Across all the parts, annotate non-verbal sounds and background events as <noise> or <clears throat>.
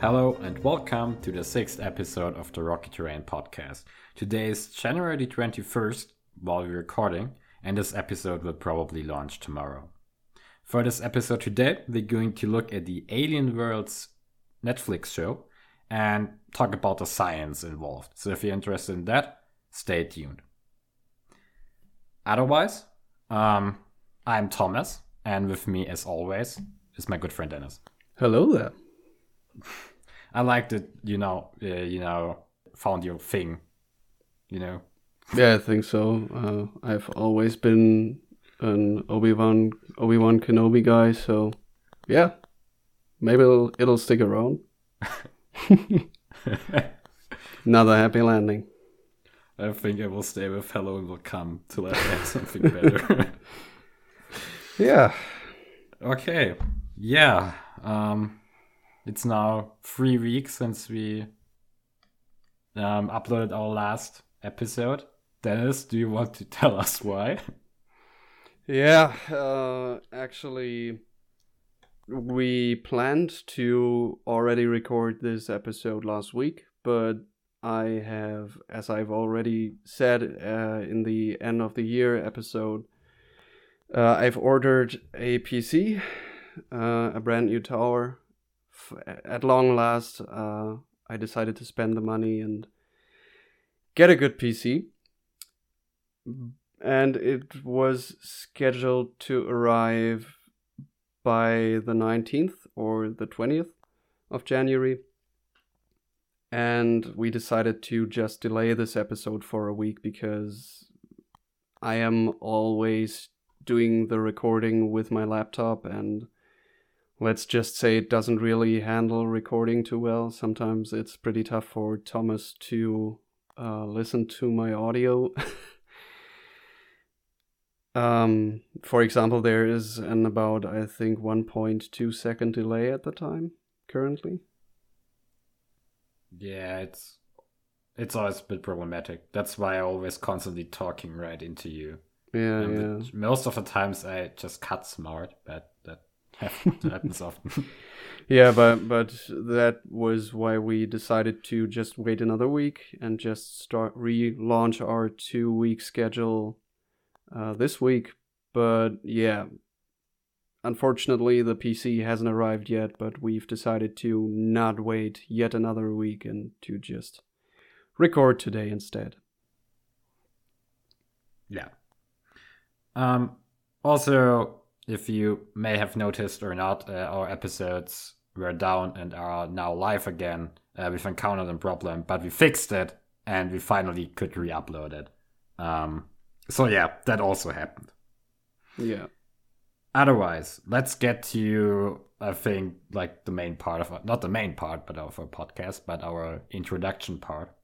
Hello and welcome to the sixth episode of the Rocky Terrain podcast. Today is January 21st while we're recording, and this episode will probably launch tomorrow. For this episode today, we're going to look at the Alien Worlds Netflix show and talk about the science involved. So if you're interested in that, stay tuned. Otherwise, um, I'm Thomas, and with me, as always, is my good friend Dennis. Hello there. I like that you know, uh, you know, found your thing. You know. Yeah, I think so. Uh, I've always been an Obi Wan Obi Wan Kenobi guy, so yeah, maybe it'll it'll stick around. <laughs> Another happy landing. I think I will stay with Hello and will come till I have something better. <laughs> yeah. Okay. Yeah. Um it's now three weeks since we um, uploaded our last episode. Dennis, do you want to <laughs> tell us why? Yeah, uh, actually, we planned to already record this episode last week, but I have, as I've already said uh, in the end of the year episode, uh, I've ordered a PC, uh, a brand new tower, at long last, uh, I decided to spend the money and get a good PC. And it was scheduled to arrive by the 19th or the 20th of January. And we decided to just delay this episode for a week because I am always doing the recording with my laptop and let's just say it doesn't really handle recording too well. Sometimes it's pretty tough for Thomas to uh, listen to my audio. <laughs> um, for example, there is an about, I think, 1.2 second delay at the time currently. Yeah, it's it's always a bit problematic. That's why I always constantly talking right into you. Yeah, yeah. Most of the times I just cut smart, but that <laughs> happens often. yeah, but but that was why we decided to just wait another week and just start relaunch our two week schedule uh, this week. But yeah, unfortunately the PC hasn't arrived yet. But we've decided to not wait yet another week and to just record today instead. Yeah. Um. Also, if you may have noticed or not, uh, our episodes were down and are now live again. Uh, we've encountered a problem, but we fixed it and we finally could re-upload it. Um, so yeah, that also happened. Yeah. Otherwise, let's get to I think like the main part of our, not the main part, but of our podcast, but our introduction part,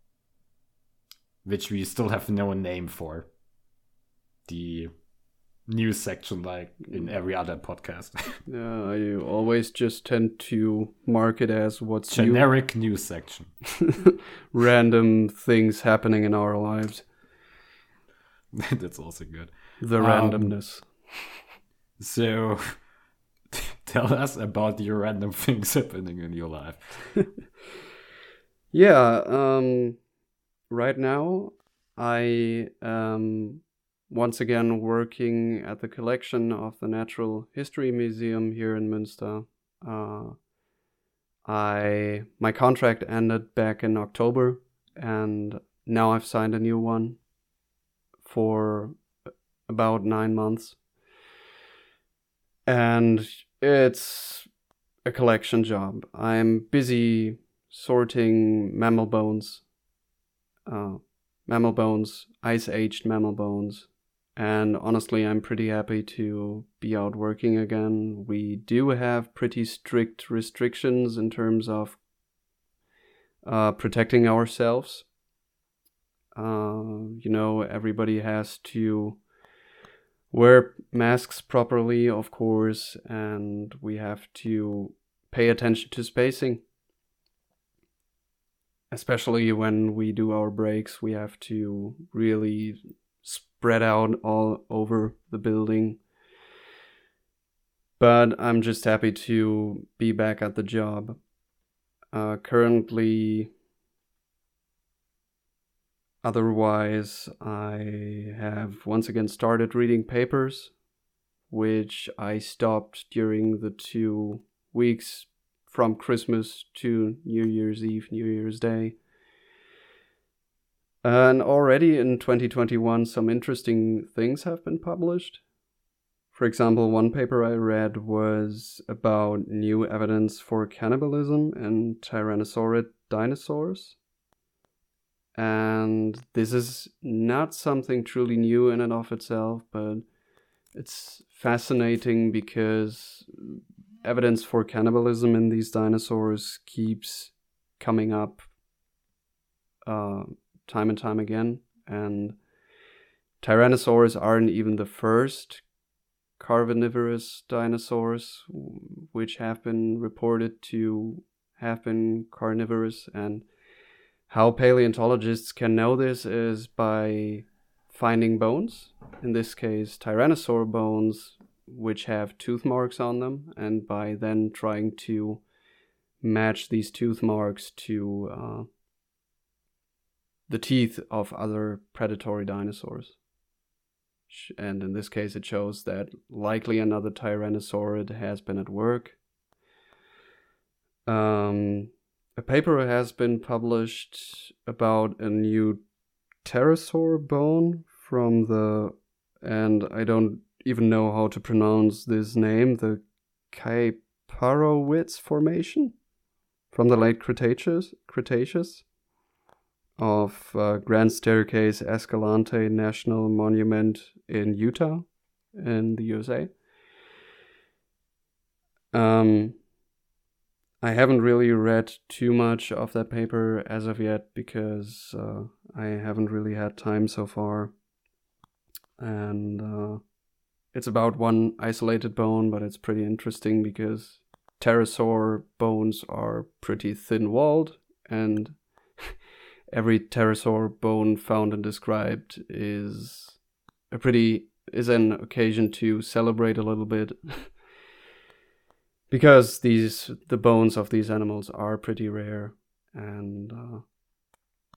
which we still have no name for. The news section like in every other podcast. <laughs> yeah, I always just tend to mark it as what's generic new. news section. <laughs> Random things happening in our lives. <laughs> That's also good. The um, randomness. So tell us about your random things happening in your life. yeah, um right now I um once again working at the collection of the Natural History Museum here in Münster. Uh, I my contract ended back in October, and now I've signed a new one for about nine months, and it's a collection job. I'm busy sorting mammal bones, uh, mammal bones, ice aged mammal bones, and honestly, I'm pretty happy to be out working again. We do have pretty strict restrictions in terms of uh, protecting ourselves. Uh, you know, everybody has to wear masks properly, of course, and we have to pay attention to spacing. Especially when we do our breaks, we have to really spread out all over the building. But I'm just happy to be back at the job. Uh, currently, otherwise, I have once again started reading papers, which I stopped during the two weeks from Christmas to New Year's Eve, New Year's Day. And already in 2021, some interesting things have been published. For example, one paper I read was about new evidence for cannibalism in Tyrannosaurid dinosaurs. And this is not something truly new in and of itself, but it's fascinating because evidence for cannibalism in these dinosaurs keeps coming up uh, time and time again. And tyrannosaurs aren't even the first carnivorous dinosaurs which have been reported to have been carnivorous. And how paleontologists can know this is by finding bones, in this case, tyrannosaur bones which have tooth marks on them, and by then trying to match these tooth marks to uh, the teeth of other predatory dinosaurs. And in this case, it shows that likely another tyrannosaurid has been at work. Um, a paper has been published about a new pterosaur bone from the, and I don't even know how to pronounce this name, the Kaiparowits Formation from the late Cretaceous, Cretaceous of uh, Grand Staircase Escalante National Monument in Utah, in the USA. Um, I haven't really read too much of that paper as of yet because uh, I haven't really had time so far. And uh, it's about one isolated bone, but it's pretty interesting because pterosaur bones are pretty thin walled, and every pterosaur bone found and described is a pretty is an occasion to celebrate a little bit <laughs> because these the bones of these animals are pretty rare and uh,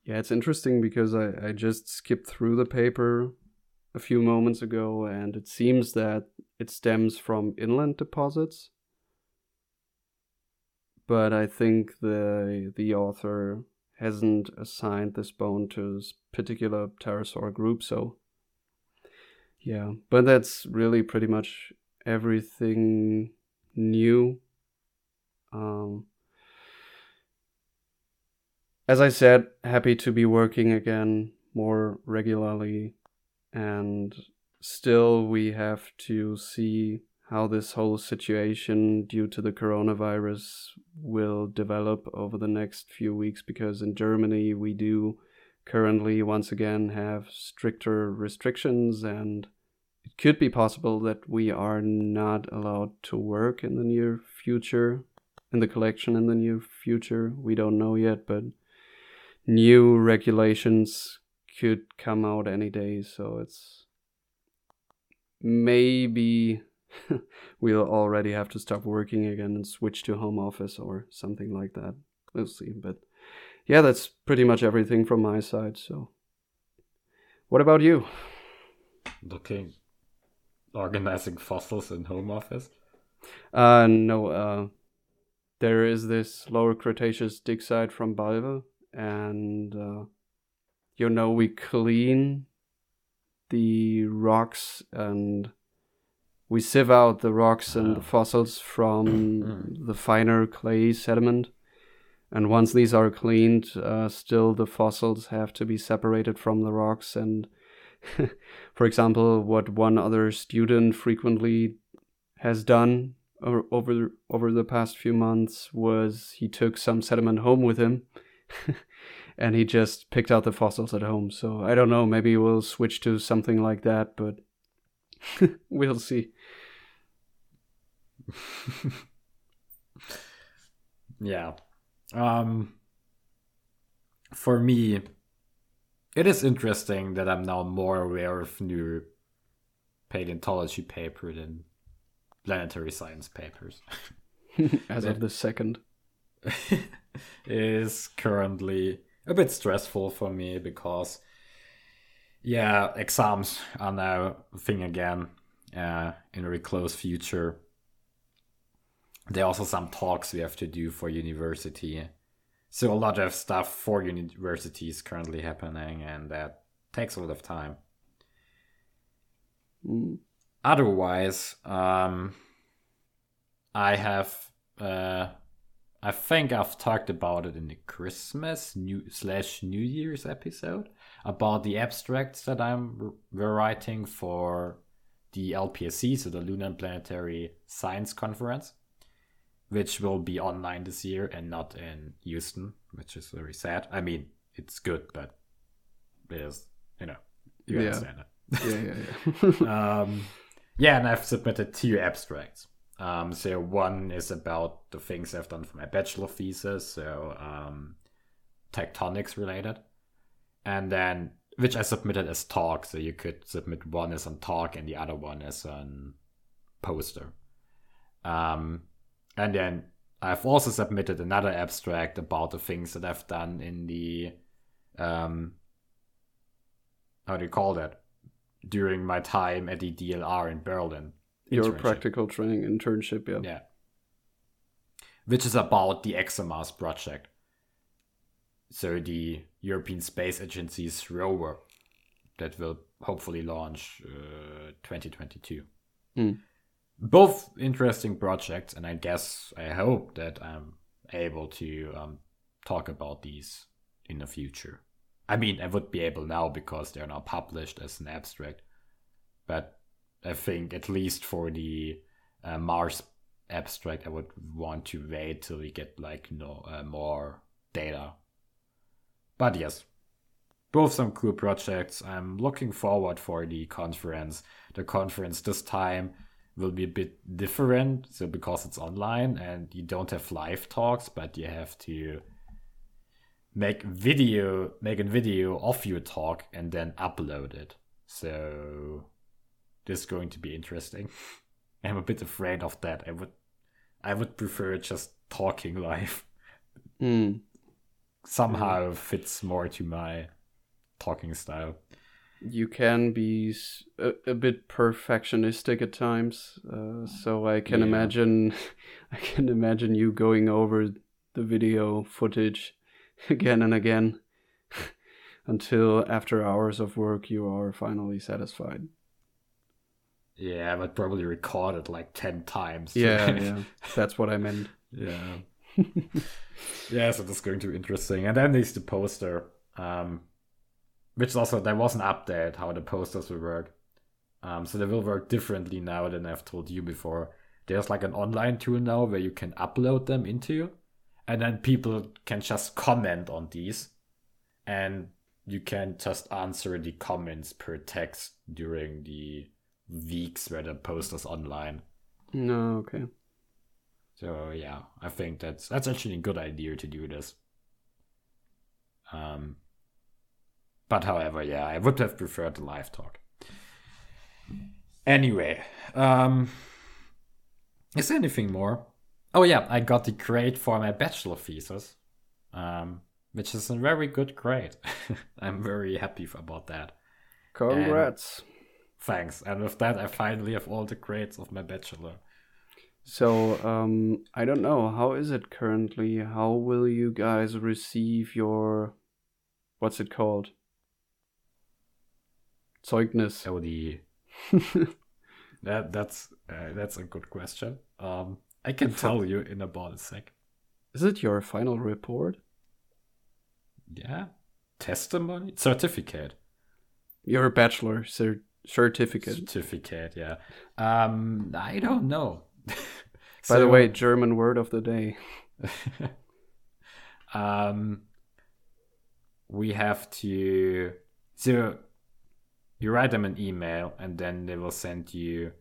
yeah it's interesting because I, I just skipped through the paper a few moments ago, and it seems that it stems from inland deposits. But I think the the author hasn't assigned this bone to this particular pterosaur group, so yeah. But that's really pretty much everything new. Um, as I said, happy to be working again more regularly and still we have to see how this whole situation due to the coronavirus will develop over the next few weeks because in Germany we do currently once again have stricter restrictions and it could be possible that we are not allowed to work in the near future in the collection in the near future. We don't know yet but new regulations could come out any day, so it's maybe <laughs> we'll already have to stop working again and switch to home office or something like that. We'll see. But yeah, that's pretty much everything from my side. So, what about you? Looking, organizing fossils in home office? Uh, no, uh, there is this lower Cretaceous dig site from Balve, and uh, you know we clean the rocks and we sieve out the rocks and the fossils from <clears throat> mm. the finer clay sediment and once these are cleaned uh, still the fossils have to be separated from the rocks and <laughs> for example what one other student frequently has done over, over over the past few months was he took some sediment home with him <laughs> and he just picked out the fossils at home. So I don't know, maybe we'll switch to something like that, but <laughs> we'll see. <laughs> yeah. Um for me it is interesting that I'm now more aware of new paleontology paper than planetary science papers. <laughs> As of the second. is currently a bit stressful for me because, yeah, exams are now a thing again uh, in a very close future. There are also some talks we have to do for university. So a lot of stuff for university is currently happening, and that takes a lot of time. Mm. Otherwise, um, I have uh, I think I've talked about it in the Christmas new slash New Year's episode about the abstracts that I'm writing for the LPSC, so the Lunar and Planetary Science Conference, which will be online this year and not in Houston, which is very sad. I mean, it's good, but it is, you know, you Yeah. understand it. Yeah, yeah, yeah. <laughs> <laughs> um, yeah, and I've submitted two abstracts. Um, so one is about the things I've done for my bachelor thesis, so um, tectonics related, and then which I submitted as talk. So you could submit one as on talk and the other one as on poster. Um, and then I've also submitted another abstract about the things that I've done in the um, how do you call that during my time at the DLR in Berlin. Your practical training internship, yeah. Yeah. Which is about the ExoMars project. So the European Space Agency's rover that will hopefully launch uh, 2022. Hmm. Both interesting projects, and I guess I hope that I'm able to um, talk about these in the future. I mean, I would be able now because they're now published as an abstract, but I think at least for the uh, Mars abstract, I would want to wait till we get like no uh, more data. But yes, both some cool projects. I'm looking forward for the conference. The conference this time will be a bit different, so because it's online and you don't have live talks, but you have to make video, make a video of your talk and then upload it. So this is going to be interesting. <laughs> I'm a bit afraid of that. I would I would prefer just talking <laughs> live. Mm. Somehow fits more to my talking style. You can be a bit perfectionistic at times, uh, so I can Yeah. imagine, <laughs> I can imagine you going over the video footage <laughs> again and again <laughs> until after hours of work you are finally satisfied. Yeah, but probably recorded like ten times. Yeah, yeah, that's what I meant. yeah. <laughs> yeah, so that's going to be interesting. And then there's the poster, um, which also there was an update how the posters will work. Um, so they will work differently now than I've told you before. There's like an online tool now where you can upload them into, and then people can just comment on these, and you can just answer the comments per text during the weeks where the poster's online. No, okay. So yeah, I think that's that's actually a good idea to do this. Um, but however, yeah, I would have preferred the live talk. Anyway, um, is there anything more? Oh yeah, I got the grade for my bachelor thesis, um, which is a very good grade. <laughs> I'm very happy about that. Congrats. Thanks. And with that, I finally have all the grades of my bachelor. So, um, I don't know. How is it currently? How will you guys receive your. What's it called? Zeugnis. Oh, the <laughs> that that's uh, that's a good question. Um, I can tell you in about a sec. Is it your final report? Yeah, testimony certificate Your bachelor cer- certificate. certificate. Yeah. Um, I don't know. <laughs> By the way, German word of the day. <laughs> um, we have to so you write them an email and then they will send you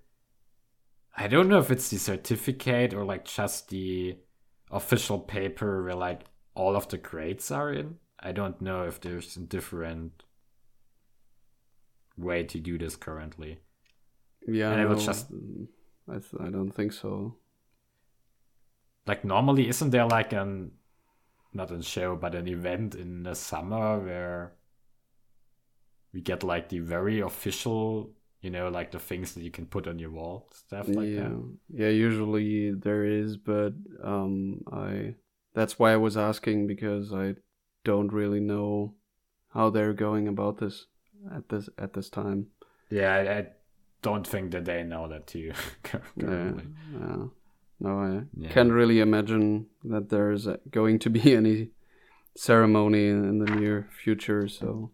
i don't know if it's the certificate or like just the official paper where like all of the grades are in. I don't know if there's a different way to do this currently. Yeah, And I will just- I, th- I don't think so. like normally isn't there like an not a show, but an event in the summer where we get like the very official, you know, like the things that you can put on your wall, stuff like yeah. that. Yeah, usually there is, but um I that's why I was asking because I don't really know how they're going about this at this at this time. Yeah, I, I don't think that they know that too. <laughs> Currently. yeah. No, I Yeah. can't really imagine that there's going to be <laughs> any ceremony in the near future. So,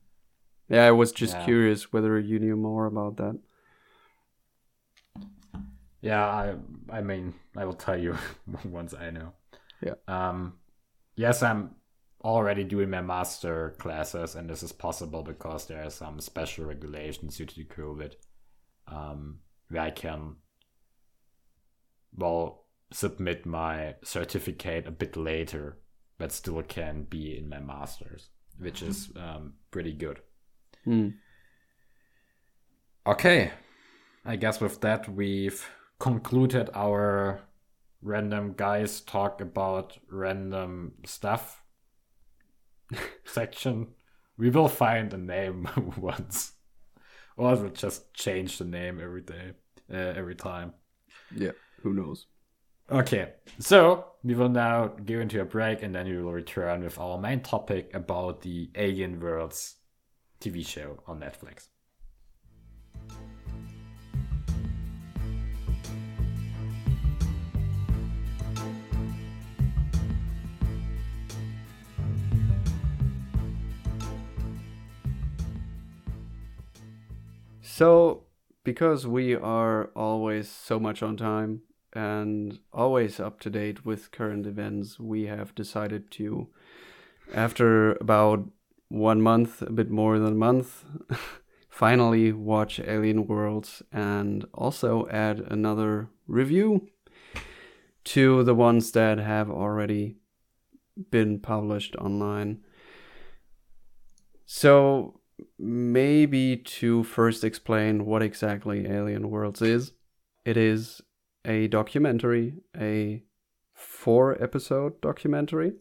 yeah, I was just Yeah. curious whether you knew more about that. Yeah, I I mean, I will tell you <laughs> once I know. Yeah. Um yes, I'm already doing my master classes and this is possible because there are some special regulations due to COVID. Um where I can well submit my certificate a bit later, but still can be in my masters, which is um pretty good. Hmm. Okay. I guess with that, we've concluded our random guys talk about random stuff <laughs> section. We will find a name <laughs> once. Or we'll just change the name every day, uh, every time. Yeah, who knows? Okay, so we will now go into a break and then we will return with our main topic about the Alien Worlds TV show on Netflix. So, because we are always so much on time and always up to date with current events, we have decided to, after about one month, a bit more than a month, <laughs> finally watch Alien Worlds and also add another review to the ones that have already been published online. So, maybe to first explain what exactly Alien Worlds is, it is a documentary, a four episode documentary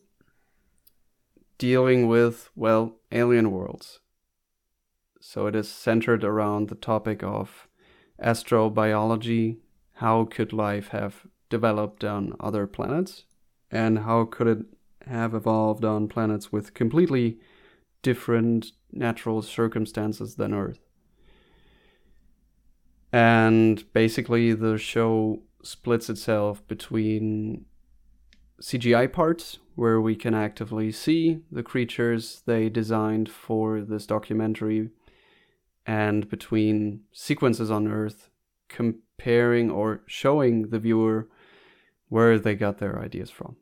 dealing with, well, alien worlds. So it is centered around the topic of astrobiology. How could life have developed on other planets? And how could it have evolved on planets with completely different natural circumstances than Earth? And basically, the show splits itself between CGI parts, where we can actively see the creatures they designed for this documentary, and between sequences on Earth, comparing or showing the viewer where they got their ideas from.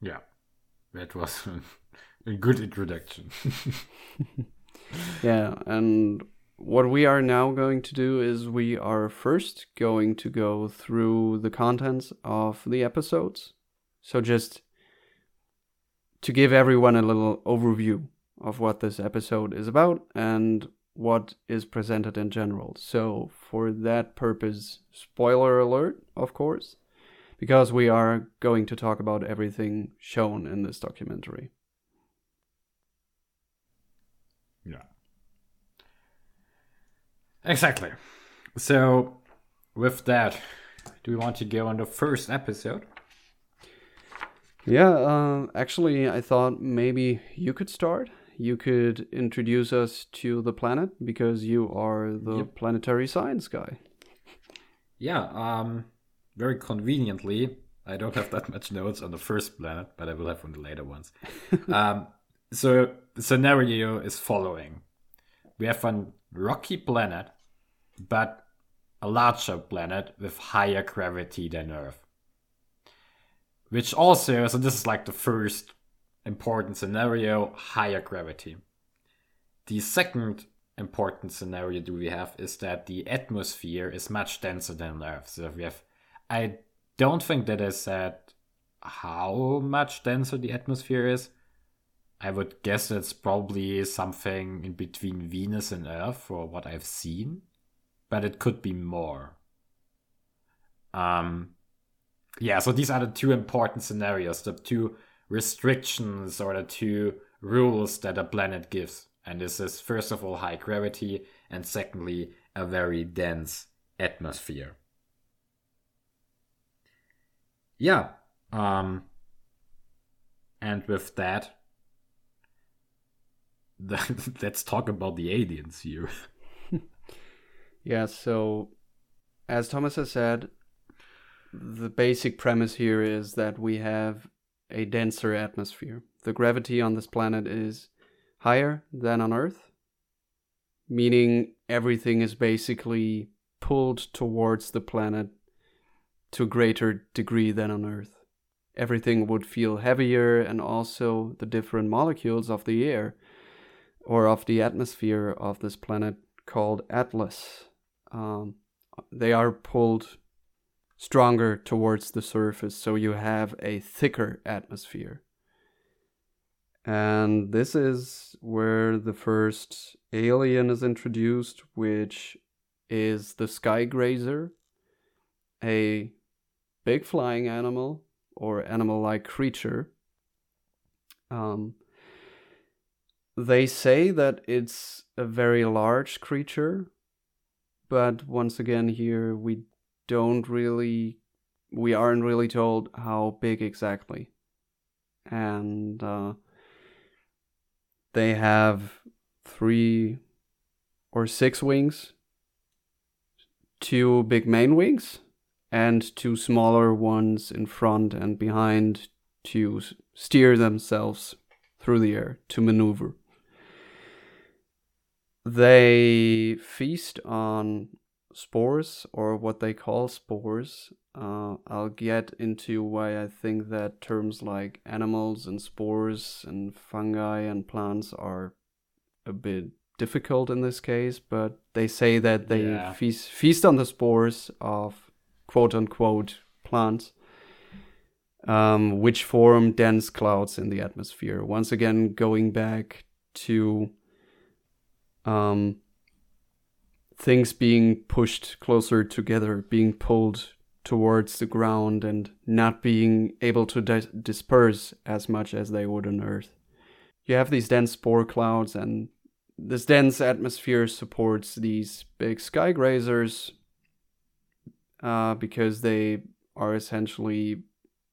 Yeah, that was <laughs> a good introduction. <laughs> Yeah, and what we are now going to do is we are first going to go through the contents of the episodes. So just to give everyone a little overview of what this episode is about and what is presented in general. So for that purpose, spoiler alert, of course, because we are going to talk about everything shown in this documentary. Yeah. Exactly. So, with that, do we want to go on the first episode? Yeah, uh, actually, I thought maybe you could start. You could introduce us to the planet because you are the Yep. planetary science guy. Yeah, um, very conveniently, I don't have that much notes on the first planet, but I will have on the later ones. <laughs> um, so the scenario is following: we have a rocky planet, but a larger planet with higher gravity than Earth. Which also, so this is like the first important scenario: higher gravity. The second important scenario do we have is that the atmosphere is much denser than Earth. So we have, I don't think that I said how much denser the atmosphere is. I would guess it's probably something in between Venus and Earth for what I've seen, but it could be more. Um, yeah, so these are the two important scenarios, the two restrictions or the two rules that a planet gives. And this is first of all high gravity, and secondly, a very dense atmosphere. Yeah. Um, and with that, <laughs> let's talk about the aliens here. <laughs> yeah, so as Thomas has said, the basic premise here is that we have a denser atmosphere. The gravity on this planet is higher than on Earth, meaning everything is basically pulled towards the planet to a greater degree than on Earth. Everything would feel heavier, and also the different molecules of the air or of the atmosphere of this planet called Atlas. Um, they are pulled stronger towards the surface, so you have a thicker atmosphere. And this is where the first alien is introduced, which is the sky grazer, a big flying animal or animal like creature. Um, they say that it's a very large creature, but once again, here we don't really, we aren't really told how big exactly. And uh, they have three or six wings, two big main wings, and two smaller ones in front and behind to steer themselves through the air to maneuver. They feast on spores or what they call spores. Uh, I'll get into why I think that terms like animals and spores and fungi and plants are a bit difficult in this case, but they say that they yeah. feast, feast on the spores of quote unquote plants, um, which form dense clouds in the atmosphere. Once again, going back to um, things being pushed closer together, being pulled towards the ground, and not being able to di- disperse as much as they would on Earth. You have these dense spore clouds, and this dense atmosphere supports these big sky grazers uh, because they are essentially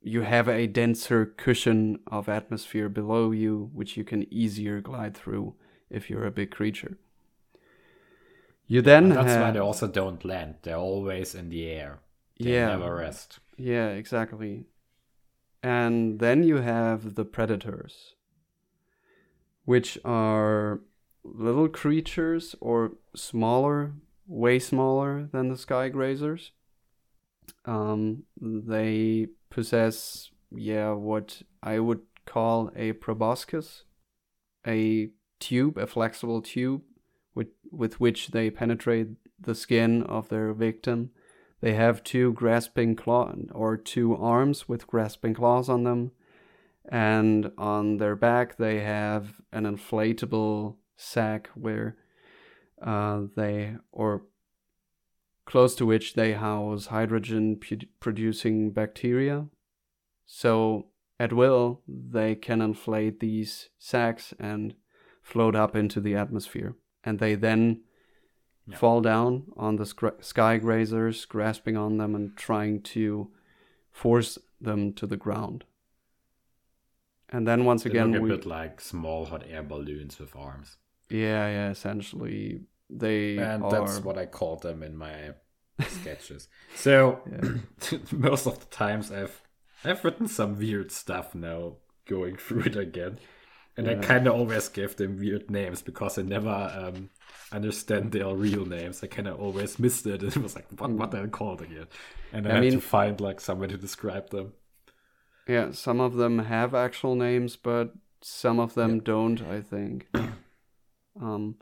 you have a denser cushion of atmosphere below you, which you can easier glide through if you're a big creature. You then and that's have... why they also don't land. They're always in the air. They yeah. never rest. Yeah, exactly. And then you have the predators, which are little creatures or smaller, way smaller than the sky grazers. Um, they possess, yeah, what I would call a proboscis, a tube, a flexible tube with, with which they penetrate the skin of their victim. They have two grasping claw or two arms with grasping claws on them, and on their back they have an inflatable sac where uh, they or close to which they house hydrogen producing bacteria. So at will they can inflate these sacs and float up into the atmosphere and they then fall down on the sky grazers, grasping on them and trying to force them to the ground. And then once they again, look a we, bit like small hot air balloons with arms. Yeah, yeah. Essentially, they and are... that's what I called them in my sketches. <laughs> So <laughs> most of the times I've I've written some weird stuff now, going <laughs> through it again. And yeah. I kind of always give them weird names because I never um, understand their real names. I kind of always missed it. And <laughs> it was like, what, what are they called again? And I, I had mean, to find like somewhere to describe them. Yeah, some of them have actual names, but some of them yeah. don't, I think. <coughs> um,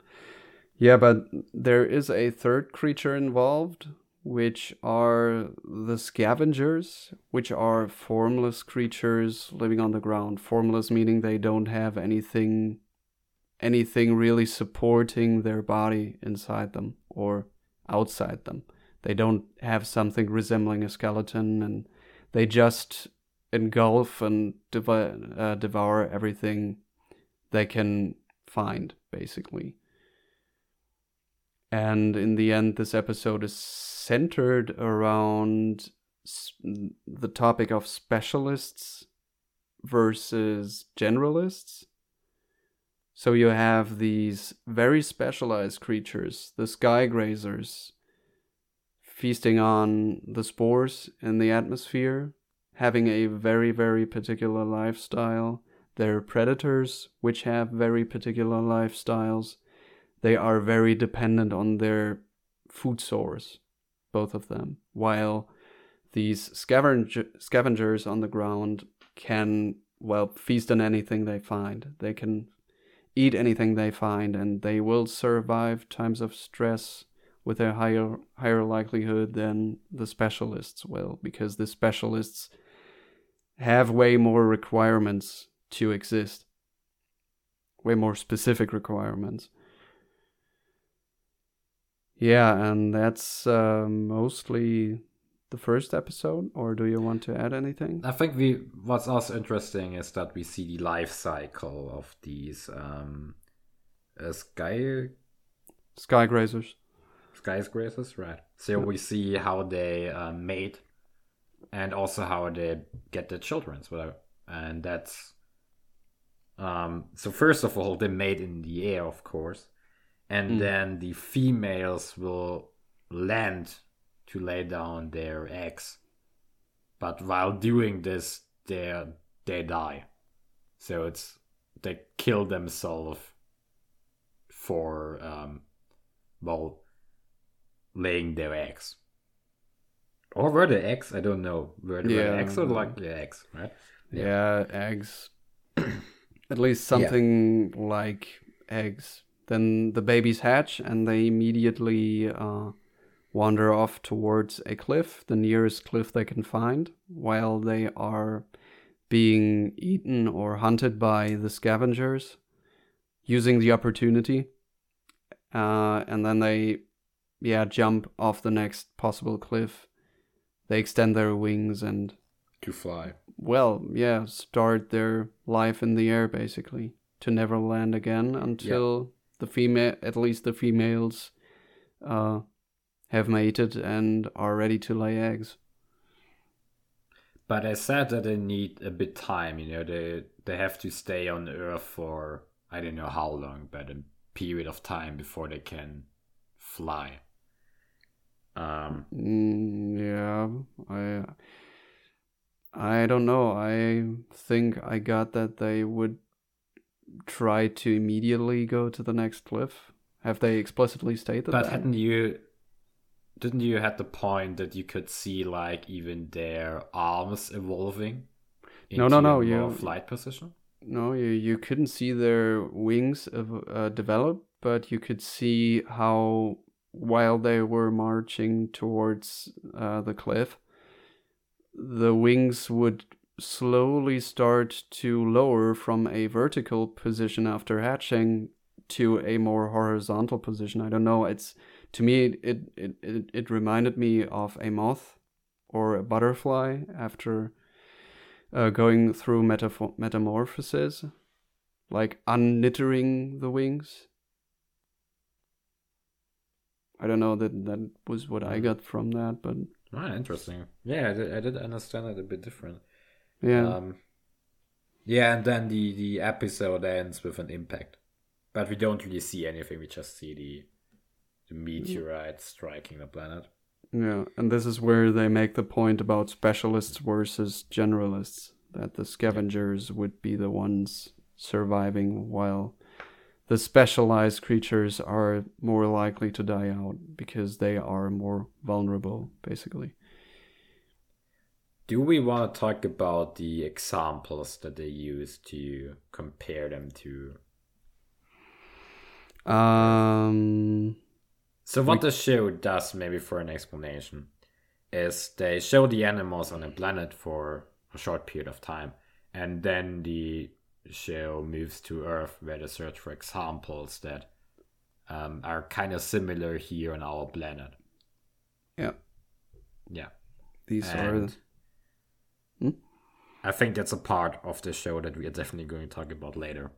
yeah, but there is a third creature involved, which are the scavengers, which are formless creatures living on the ground. Formless meaning they don't have anything anything really supporting their body inside them or outside them. They don't have something resembling a skeleton and they just engulf and devour, uh, devour everything they can find, basically. And in the end, this episode is centered around the topic of specialists versus generalists. So you have these very specialized creatures, the sky grazers, feasting on the spores in the atmosphere, having a very, very particular lifestyle. They're predators, which have very particular lifestyles. They are very dependent on their food source, both of them, while these scavenger- scavengers on the ground can, well, feast on anything they find. They can eat anything they find and they will survive times of stress with a higher higher likelihood than the specialists will because the specialists have way more requirements to exist way more specific requirements yeah and that's uh, mostly the first episode, or do you want to add anything? I think we what's also interesting is that we see the life cycle of these um, uh, sky sky grazers. Skyscrapers, right? So we see how they uh, mate, and also how they get their children, whatever. And that's um. So first of all, they mate in the air, of course, and mm. then the females will land to lay down their eggs. But while doing this, they they die. So it's they kill themselves for um, well laying their eggs. Or were the eggs? I don't know. Were the yeah. eggs or like the eggs, right? Yeah, yeah eggs. <coughs> At least something yeah. like eggs. Then the babies hatch and they immediately uh, wander off towards a cliff, the nearest cliff they can find, while they are being eaten or hunted by the scavengers, using the opportunity. Uh, and then they, yeah, jump off the next possible cliff. They extend their wings and. To fly. Well, yeah, start their life in the air basically. To never land again until. The female, at least the females, uh, have mated and are ready to lay eggs. But I said that they need a bit time, you know, they they have to stay on Earth for I don't know how long, but a period of time before they can fly. Um mm, yeah, I I don't know. I think I got that they would try to immediately go to the next cliff. Have they explicitly stated but that? But hadn't you didn't you had the point that you could see like even their arms evolving? no, no, no. You flight position. No, you you couldn't see their wings uh, develop, but you could see how while they were marching towards uh, the cliff, the wings would slowly start to lower from a vertical position after hatching to a more horizontal position. I don't know. It's to me it, it it it reminded me of a moth or a butterfly after uh, going through metamorphosis like unknittering the wings i don't know that that was what i mm-hmm. got from that but ah, interesting yeah I did, I did understand it a bit different yeah um, yeah and then the the episode ends with an impact but we don't really see anything we just see the the meteorite striking the planet. Yeah, and this is where they make the point about specialists versus generalists, that the scavengers would be the ones surviving while the specialized creatures are more likely to die out because they are more vulnerable, basically. Do we want to talk about the examples that they use to compare them to? Um, so what the show does, maybe for an explanation, is they show the animals on a planet for a short period of time, and then the show moves to Earth, where they search for examples that um, are kind of similar here on our planet. Yeah. Yeah. These and, are. The... I think that's a part of the show that we are definitely going to talk about later.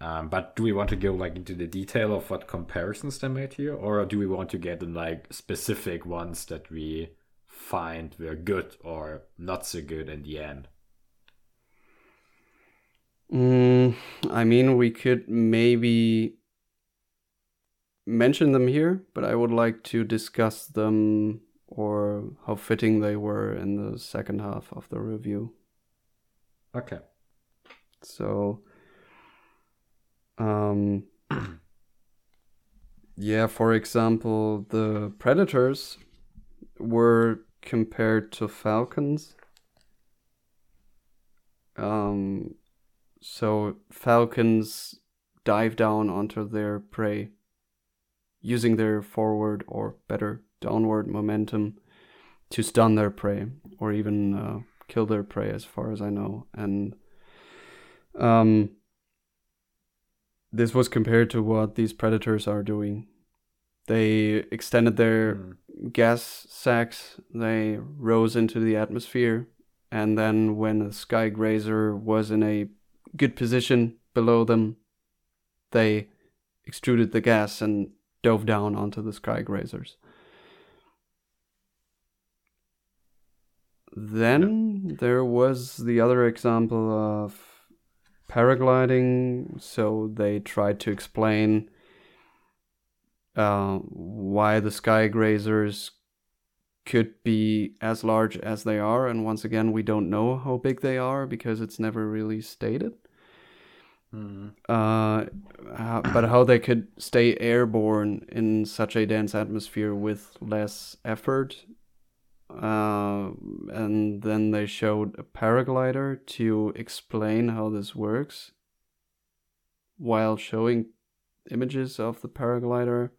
Um, but do we want to go like into the detail of what comparisons they made here, or do we want to get in like specific ones that we find were good or not so good in the end? Mm, I mean, we could maybe mention them here, but I would like to discuss them or how fitting they were in the second half of the review. Okay. So, um, <clears throat> yeah, for example, the predators were compared to falcons. Um, so falcons dive down onto their prey using their forward or better downward momentum to stun their prey or even uh, kill their prey as far as I know. And um this was compared to what these predators are doing. They extended their mm. gas sacs they rose into the atmosphere and then when a sky grazer was in a good position below them they extruded the gas and dove down onto the sky grazers Then there was the other example of paragliding. So they tried to explain uh, why the sky grazers could be as large as they are. And once again, we don't know how big they are because it's never really stated. Mm. Uh, how, but how they could stay airborne in such a dense atmosphere with less effort uh, and then they showed a paraglider to explain how this works while showing images of the paraglider.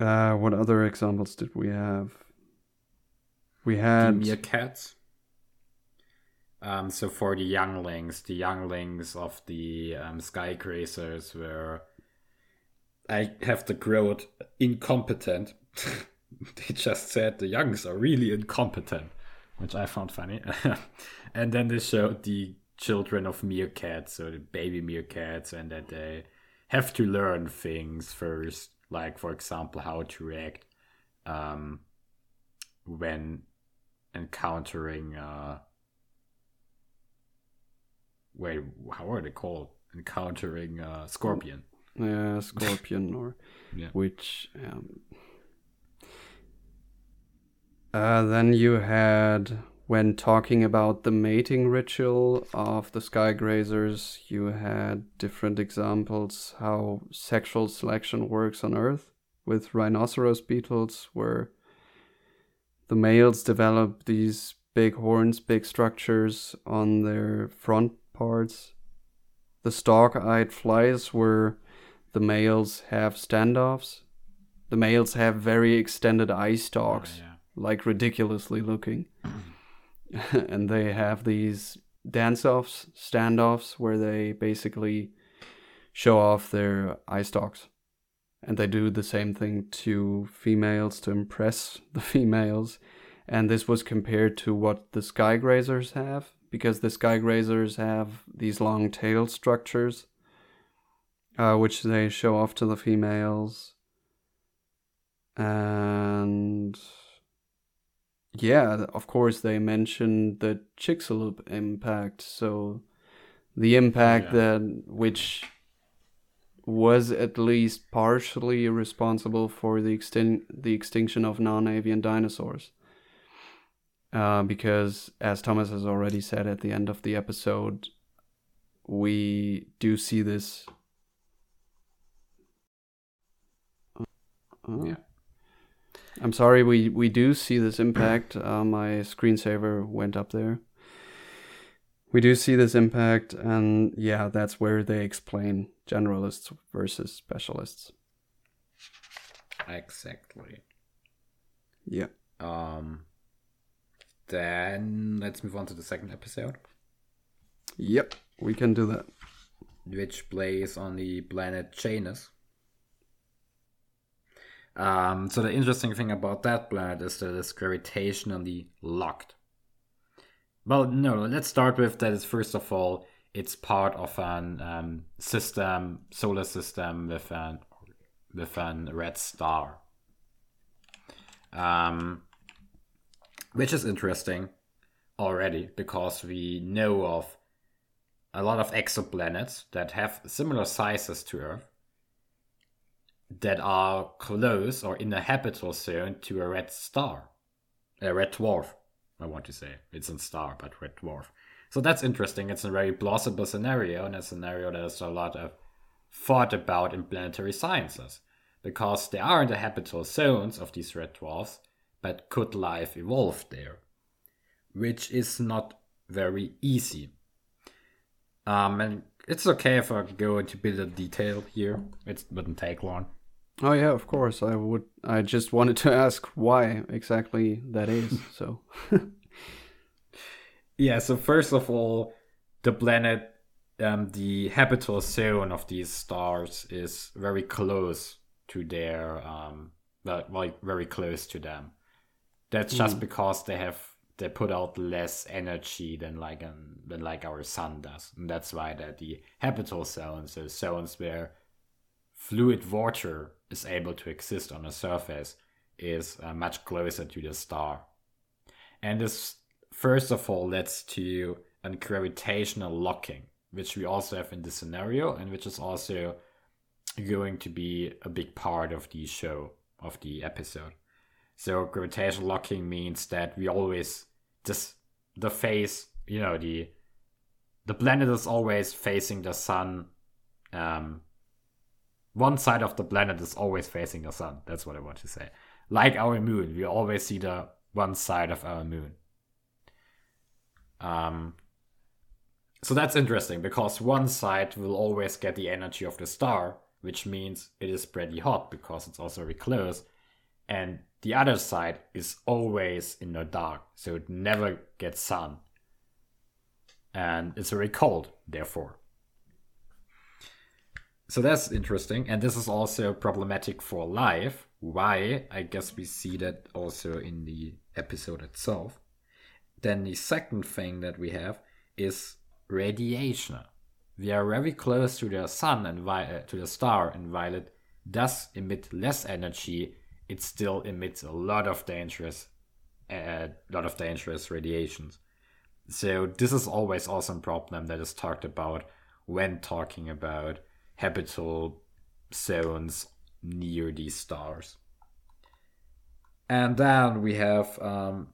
Uh, what other examples did we have? We had the meerkats. Um, so for the younglings, the younglings of the um, sky were, I have the growth incompetent. <laughs> <laughs> they just said the youngs are really incompetent, which I found funny. <laughs> and then they showed the children of meerkats, so the baby meerkats, and that they have to learn things first, like for example how to react um, when encountering. Uh, wait, how are they called? Encountering uh, scorpion. Yeah, scorpion, or <laughs> yeah. which um, uh, then you had, when talking about the mating ritual of the sky grazers, you had different examples how sexual selection works on Earth with rhinoceros beetles, where the males develop these big horns, big structures on their front parts. The stalk eyed flies, where the males have standoffs. The males have very extended eye stalks. Oh, yeah like ridiculously looking. <clears throat> and they have these dance offs, standoffs, where they basically show off their eye stalks. And they do the same thing to females to impress <laughs> the females. And this was compared to what the sky grazers have, because the sky grazers have these long tail structures, uh, which they show off to the females. And yeah, of course they mentioned the Chicxulub impact. So the impact yeah. that which was at least partially responsible for the extin- the extinction of non-avian dinosaurs. Uh, because as Thomas has already said at the end of the episode, we do see this. Uh, yeah. I'm sorry, we, we do see this impact. Uh, my screensaver went up there. We do see this impact, and yeah, that's where they explain generalists versus specialists. Exactly. Yeah. Um. Then let's move on to the second episode. Yep, we can do that. Which plays on the planet Janus. Um, so the interesting thing about that planet is that it's gravitationally locked. well, no. Let's start with that. Is first of all, it's part of an um, system, solar system with an with an red star. Um, which is interesting already because we know of a lot of exoplanets that have similar sizes to Earth that are close or in a habitable zone to a red star, a red dwarf. I want to say it's a star, but red dwarf. So that's interesting. It's a very plausible scenario, and a scenario that is a lot of thought about in planetary sciences, because there are in the habitable zones of these red dwarfs, but could life evolve there? Which is not very easy. Um, and it's okay if I go into a bit of detail here. It wouldn't take long. Oh yeah, of course. I would. I just wanted to <laughs> ask why exactly that is. So. <laughs> yeah. So first of all, the planet, um, the habitable zone of these stars is very close to their, um, like very close to them. That's just mm. because they have they put out less energy than like an than like our sun does, and that's why that the habitable zones, the zones where fluid water is able to exist on the surface, is uh, much closer to the star. And this first of all leads to a gravitational locking, which we also have in this scenario, and which is also going to be a big part of the show of the episode. So gravitational locking means that we always just the face, you know, the the planet is always facing the sun. Um, one side of the planet is always facing the sun. That's what I want to say. Like our moon, we always see the one side of our moon. Um, so that's interesting because one side will always get the energy of the star, which means it is pretty hot because it's also very close. And the other side is always in the dark, so it never gets sun. And it's very cold, therefore. So that's interesting. And this is also problematic for life. Why? I guess we see that also in the episode itself. Then the second thing that we have is radiation. We are very close to the sun and vi- uh, to the star, and violet does emit less energy it still emits a lot of dangerous a uh, lot of dangerous radiations. So this is always also a problem that is talked about when talking about habitable zones near these stars. And then we have um,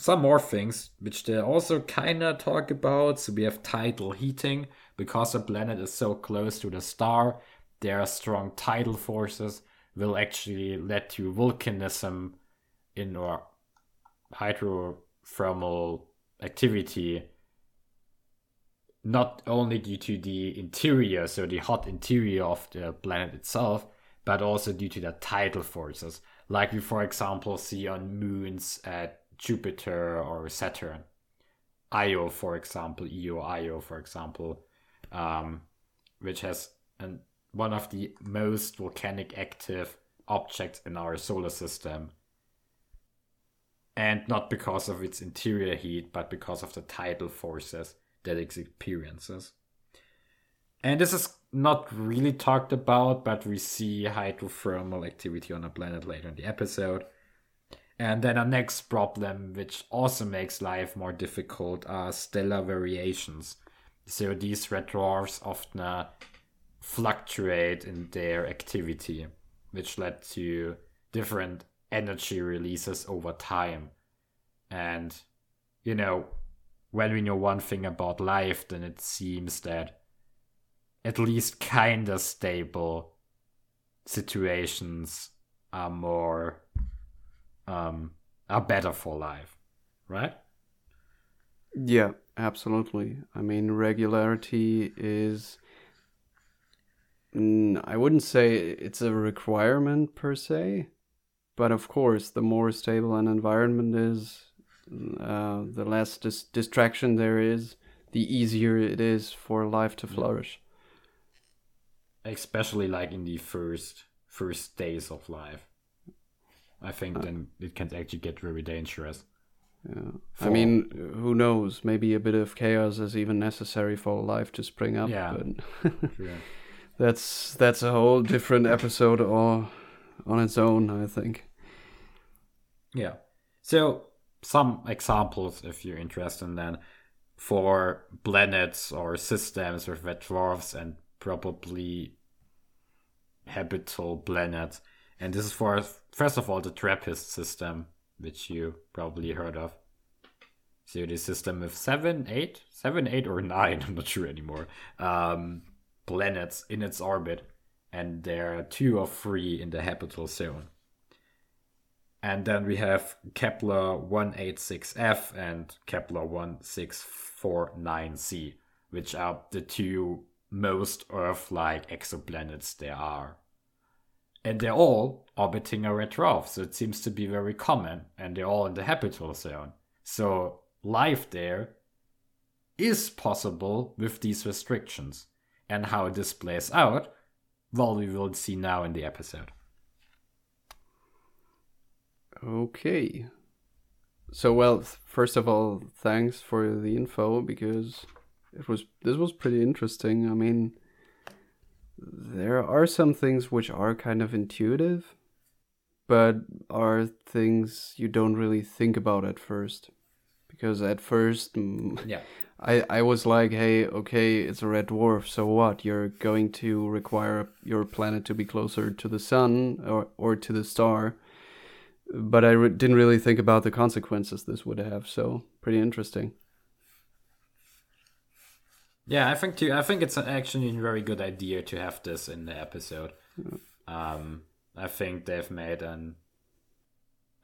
some more things which they also kind of talk about. So we have tidal heating because the planet is so close to the star. There are strong tidal forces will actually lead to volcanism in or hydrothermal activity not only due to the interior so the hot interior of the planet itself but also due to the tidal forces. Like we for example see on moons at jupiter or saturn. Io for example io io for example um, which has an one of the most volcanic active objects in our solar system. And not because of its interior heat, but because of the tidal forces that experiences. And this is not really talked about, but we see hydrothermal activity on a planet later in the episode. And then our next problem, which also makes life more difficult, are stellar variations. So these red dwarfs often uh, fluctuate in their activity, which led to different energy releases over time. And, you know, when we know one thing about life, then it seems that at least kinda stable situations are more um are better for life right? Yeah absolutely. I mean regularity is I wouldn't say it's a requirement per se, but of course, the more stable an environment is, uh, the less dis- distraction there is, the easier it is for life to flourish. Especially like in the first first days of life, I think uh, then it can actually get very dangerous. Yeah. I mean, who knows? Maybe a bit of chaos is even necessary for life to spring up. Yeah. But <laughs> that's that's a whole different episode all on its own, I think. Yeah. So some examples, if you're interested in that, for planets or systems with red dwarfs and probably habitable planets. And this is for first of all the Trappist system, which you probably heard of. So the system with seven, eight, seven, eight, or nine, <laughs> I'm not sure anymore. Um, planets in its orbit, and there are two or three in the habitable zone. And then we have Kepler 186f and Kepler 1649c, which are the two most Earth like exoplanets there are. And they're all orbiting a red dwarf, so it seems to be very common, and they're all in the habitable zone. So life there is possible with these restrictions. And how this plays out, well, we will see now in the episode. Okay. So well, th- first of all, thanks for the info because it was this was pretty interesting. I mean, there are some things which are kind of intuitive, but are things you don't really think about at first. Because at first, mm, Yeah. I, I was like, hey, okay, it's a red dwarf, so what? You're going to require your planet to be closer to the sun or, or to the star. But I re- didn't really think about the consequences this would have, so pretty interesting. Yeah, I think too. I think it's actually a very good idea to have this in the episode. Um, I think they've made an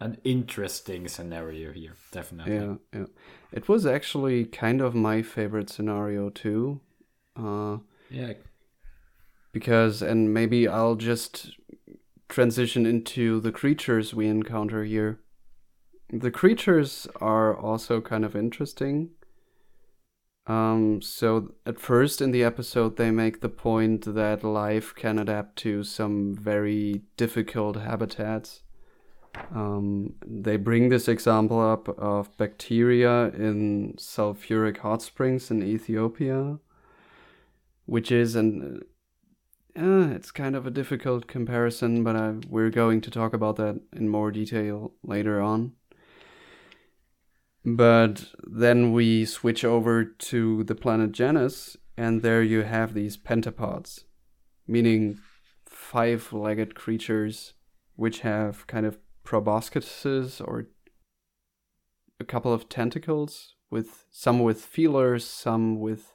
an interesting scenario here, definitely. Yeah, yeah. It was actually kind of my favorite scenario too. Uh, Yeah, because and maybe I'll just transition into the creatures we encounter here. The creatures are also kind of interesting. Um, so at first in the episode they make the point that life can adapt to some very difficult habitats. Um, they bring this example up of bacteria in sulfuric hot springs in Ethiopia, which is an uh, it's kind of a difficult comparison, but I, we're going to talk about that in more detail later on. But then we switch over to the planet Janus, and there you have these pentapods, meaning five legged creatures which have kind of proboscises or a couple of tentacles with some with feelers, some with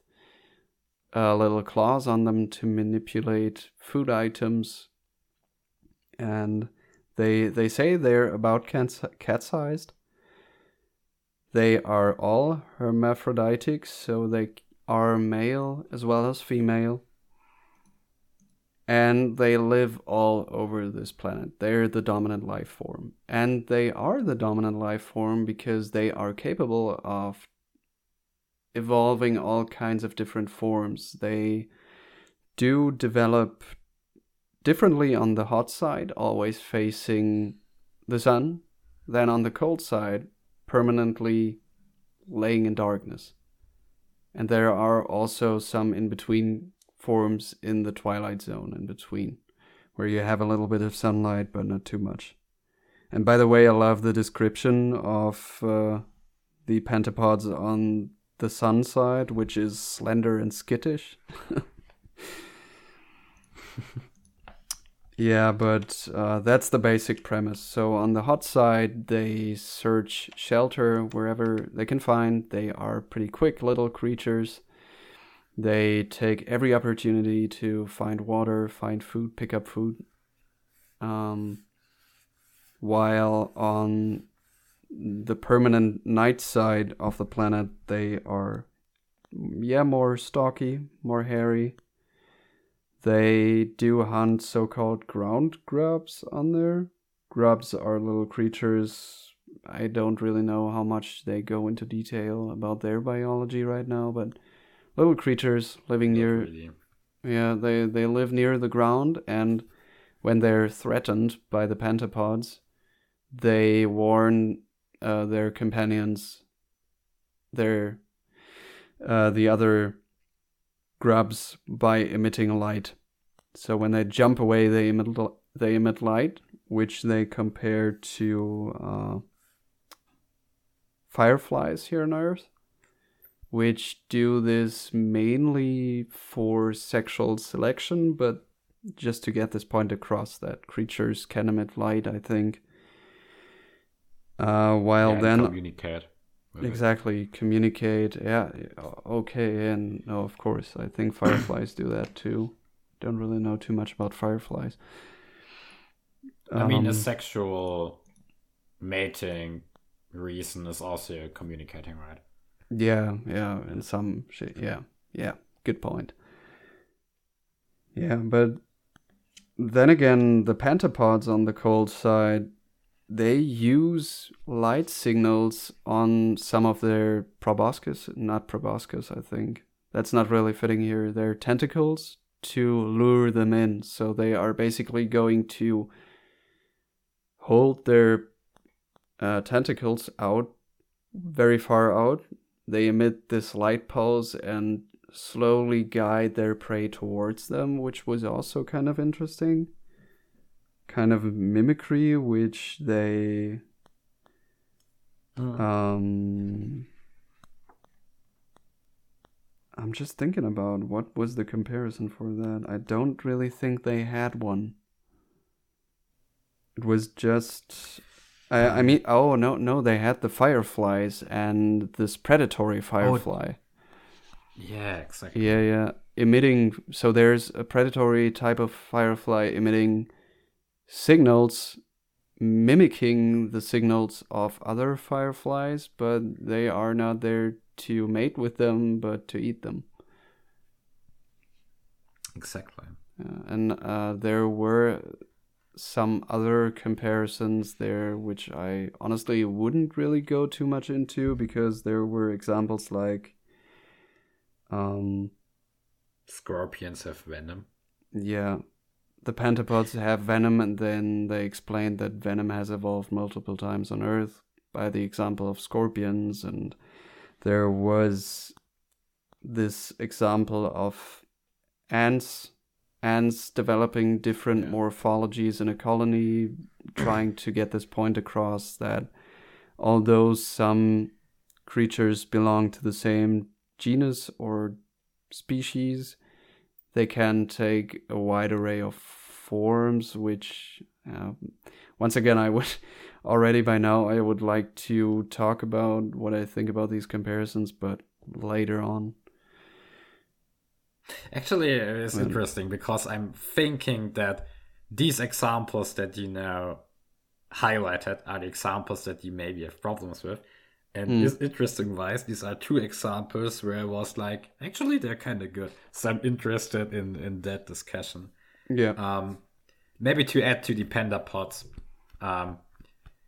uh, little claws on them to manipulate food items, and they they say they're about cat sized. They are all hermaphroditic, so they are male as well as female. And they live all over this planet. They're the dominant life form. And they are the dominant life form because they are capable of evolving all kinds of different forms. They do develop differently on the hot side, always facing the sun, than on the cold side, permanently laying in darkness. And there are also some in between forms in the twilight zone in between, where you have a little bit of sunlight but not too much. And by the way, I love the description of uh, the pentapods on the sun side, which is slender and skittish. <laughs> yeah, but uh, that's the basic premise. So on the hot side, they search shelter wherever they can find. They are pretty quick little creatures. They take every opportunity to find water, find food, pick up food. Um, while on the permanent night side of the planet, they are, yeah, more stocky, more hairy. They do hunt so called ground grubs on there. Grubs are little creatures. I don't really know how much they go into detail about their biology right now, but little creatures living near Really. yeah, they they live near the ground, and when they're threatened by the pentapods, they warn uh, their companions, their uh, the other grubs by emitting light. So when they jump away, they emit they emit light, which they compare to uh, fireflies here on Earth, which do this mainly for sexual selection, but just to get this point across that creatures can emit light, I think. Uh, while Yeah, then communicate. with it. exactly communicate, yeah, okay, and no, of course, I think fireflies do that too. Don't really know too much about fireflies. I mean, a Um, sexual mating reason is also communicating, right? Yeah, yeah, in some shit. Yeah, yeah, good point. Yeah, but then again, the pentapods on the cold side, they use light signals on some of their proboscis, not proboscis, I think. That's not really fitting here. Their tentacles to lure them in. So they are basically going to hold their uh, tentacles out very far out they emit this light pulse and slowly guide their prey towards them, which was also kind of interesting. Kind of mimicry, which they um I'm just thinking about what was the comparison for that. I don't really think they had one. It was just I, I mean oh no no they had the fireflies and this predatory firefly. Yeah, exactly. Yeah, yeah. Emitting so there's a predatory type of firefly emitting signals mimicking the signals of other fireflies, but they are not there to mate with them, but to eat them. Exactly. Uh, and uh, there were some other comparisons there, which I honestly wouldn't really go too much into because there were examples like, um, Scorpions have venom. yeah, the pentapods have venom, and then they explained that venom has evolved multiple times on Earth by the example of scorpions, and there was this example of ants ants developing different Yeah. morphologies in a colony <clears throat> trying to get this point across that although some creatures belong to the same genus or species they can take a wide array of forms which uh, once again i would <laughs> already by now i would like to talk about what i think about these comparisons but later on Actually, it's Well- interesting because I'm thinking that these examples that you now highlighted are the examples that you maybe have problems with. And Hmm. this interesting wise, these are two examples where I was like, actually, they're kind of good. So I'm interested in in that discussion. Yeah Um, maybe to add to the pentapods, um,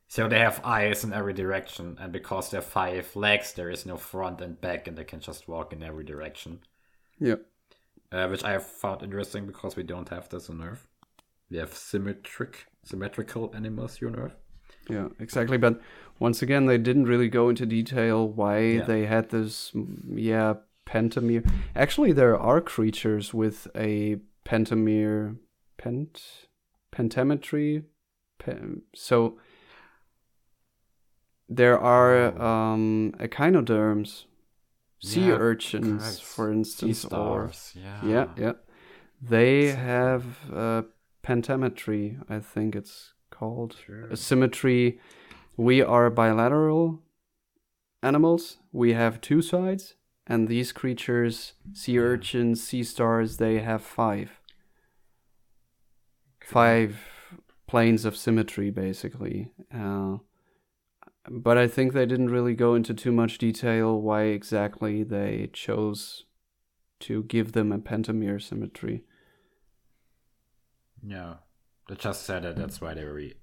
so they have eyes in every direction, and because they have five legs, there is no front and back, and they can just walk in every direction yeah uh, which I have found interesting because we don't have this on Earth. We have symmetric, symmetrical animals here on Earth. Yeah, exactly. But once again, they didn't really go into detail why Yeah. they had this, yeah, pentamere. Actually, there are creatures with a pentamere, pent, pentametry. Pen, so there are um, echinoderms, sea Yeah, urchins, correct. for instance, or yeah. yeah, yeah. They have uh, pentametry, I think it's called. Sure. A symmetry. We are bilateral animals. We have two sides, and these creatures, sea urchins, sea stars, they have five. Five planes of symmetry, basically. Uh, but I think they didn't really go into too much detail why exactly they chose to give them a pentamere symmetry. Yeah. They just said that that's why they're very,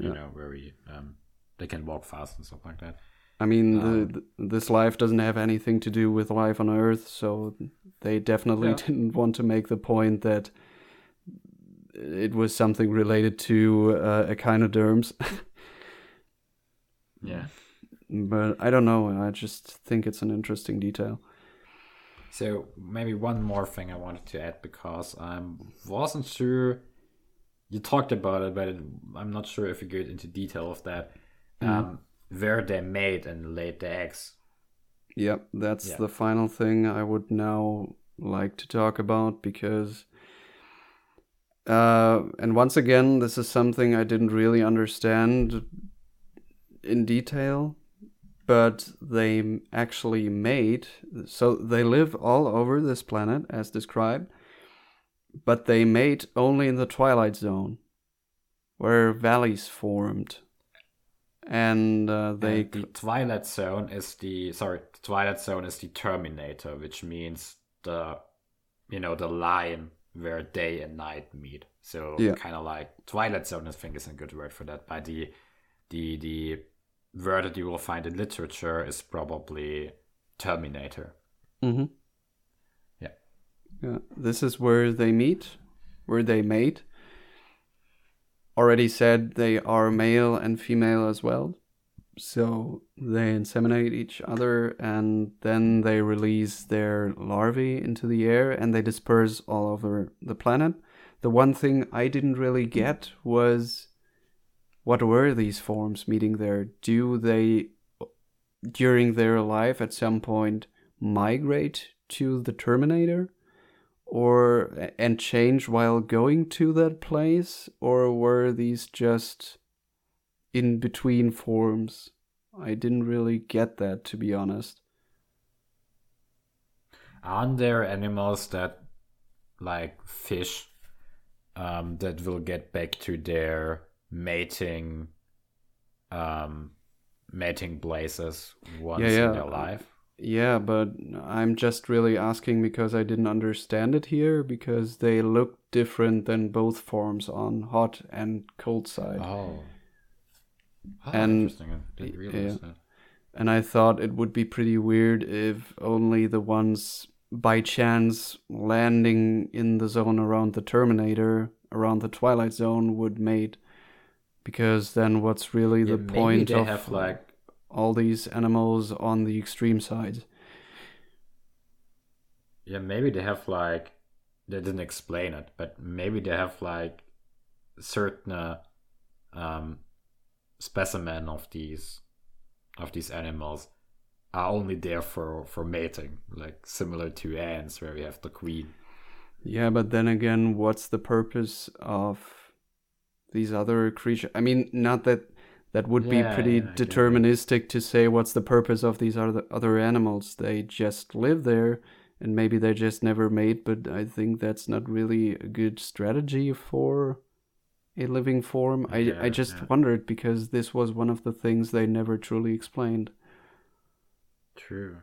you Yeah. know, very, um, they can walk fast and stuff like that. I mean, Um, the, this life doesn't have anything to do with life on Earth, so they definitely Yeah. <laughs> didn't want to make the point that it was something related to uh, echinoderms. <laughs> Yeah. But I don't know. I just think it's an interesting detail. So maybe one more thing I wanted to add because I wasn't sure. You talked about it, but I'm not sure if you get into detail of that. Mm. Um, where they made and laid the eggs. Yep, that's Yeah. the final thing I would now like to talk about because uh and once again this is something I didn't really understand in detail but they actually made so they live all over this planet as described but they mate only in the twilight zone where valleys formed and uh, they And the Twilight Zone is the sorry, the Twilight Zone is the Terminator, which means the you know the line where day and night meet. So Yeah. kind of like Twilight Zone, I think is a good word for that. But the the the word that you will find in literature is probably Terminator. Mm-hmm. Yeah. Yeah. This is where they meet, where they mate. Already said they are male and female as well. So they inseminate each other and then they release their larvae into the air and they disperse all over the planet. The one thing I didn't really get was what were these forms meeting there? Do they, during their life, at some point migrate to the Terminator? Or and change while going to that place or were these just in between forms i didn't really get that to be honest Aren't there animals that like fish um, that will get back to their mating um, mating places once Yeah, yeah. in their life? Yeah but i'm just really asking because i didn't understand it here because they look different than both forms on hot and cold side Oh. Oh, And- interesting. I didn't realize yeah. that. and I thought it would be pretty weird if only the ones by chance landing in the zone around the Terminator, around the Twilight Zone, would mate. Because then what's really Yeah, the maybe point they of have like all these animals on the extreme sides? yeah maybe they have like they didn't explain it but maybe they have like certain uh, um specimen of these of these animals are only there for for mating like similar to ants where we have the queen Yeah, but then again, what's the purpose of these other creatures? I mean, not that that would be pretty yeah, deterministic to say what's the purpose of these other other animals. They just live there, and maybe they're just never mate. But I think that's not really a good strategy for a living form. I I just yeah. wondered because this was one of the things they never truly explained. true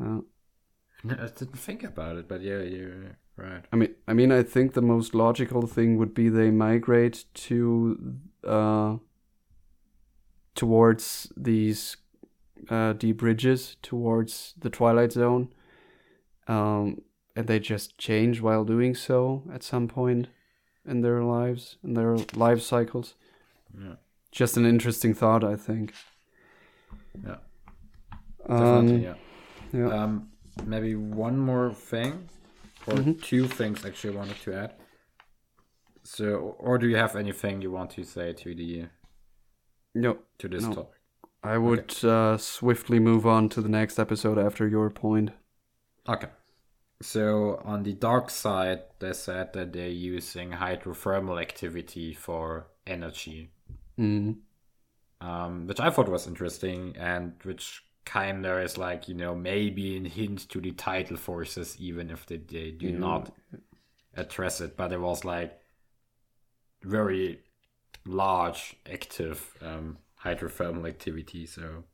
Uh, <laughs> no, i didn't think about it but yeah you're right I mean, I mean, I think the most logical thing would be they migrate to uh, towards these uh, deep ridges, towards the twilight zone, um, and they just change while doing so at some point in their lives, in their life cycles. yeah Just an interesting thought, I think. yeah Um, definitely yeah yeah. Um, maybe one more thing, or Mhm. two things actually I wanted to add. So, or do you have anything you want to say to the no, to this No. topic? I would uh, swiftly move on to the next episode after your point. Okay. So on the dark side, they said that they're using hydrothermal activity for energy, Mm. um, which I thought was interesting, and which kind of is like you know maybe a hint to the tidal forces, even if they, they do Yeah. not address it. But it was like very large active um, hydrothermal activity, so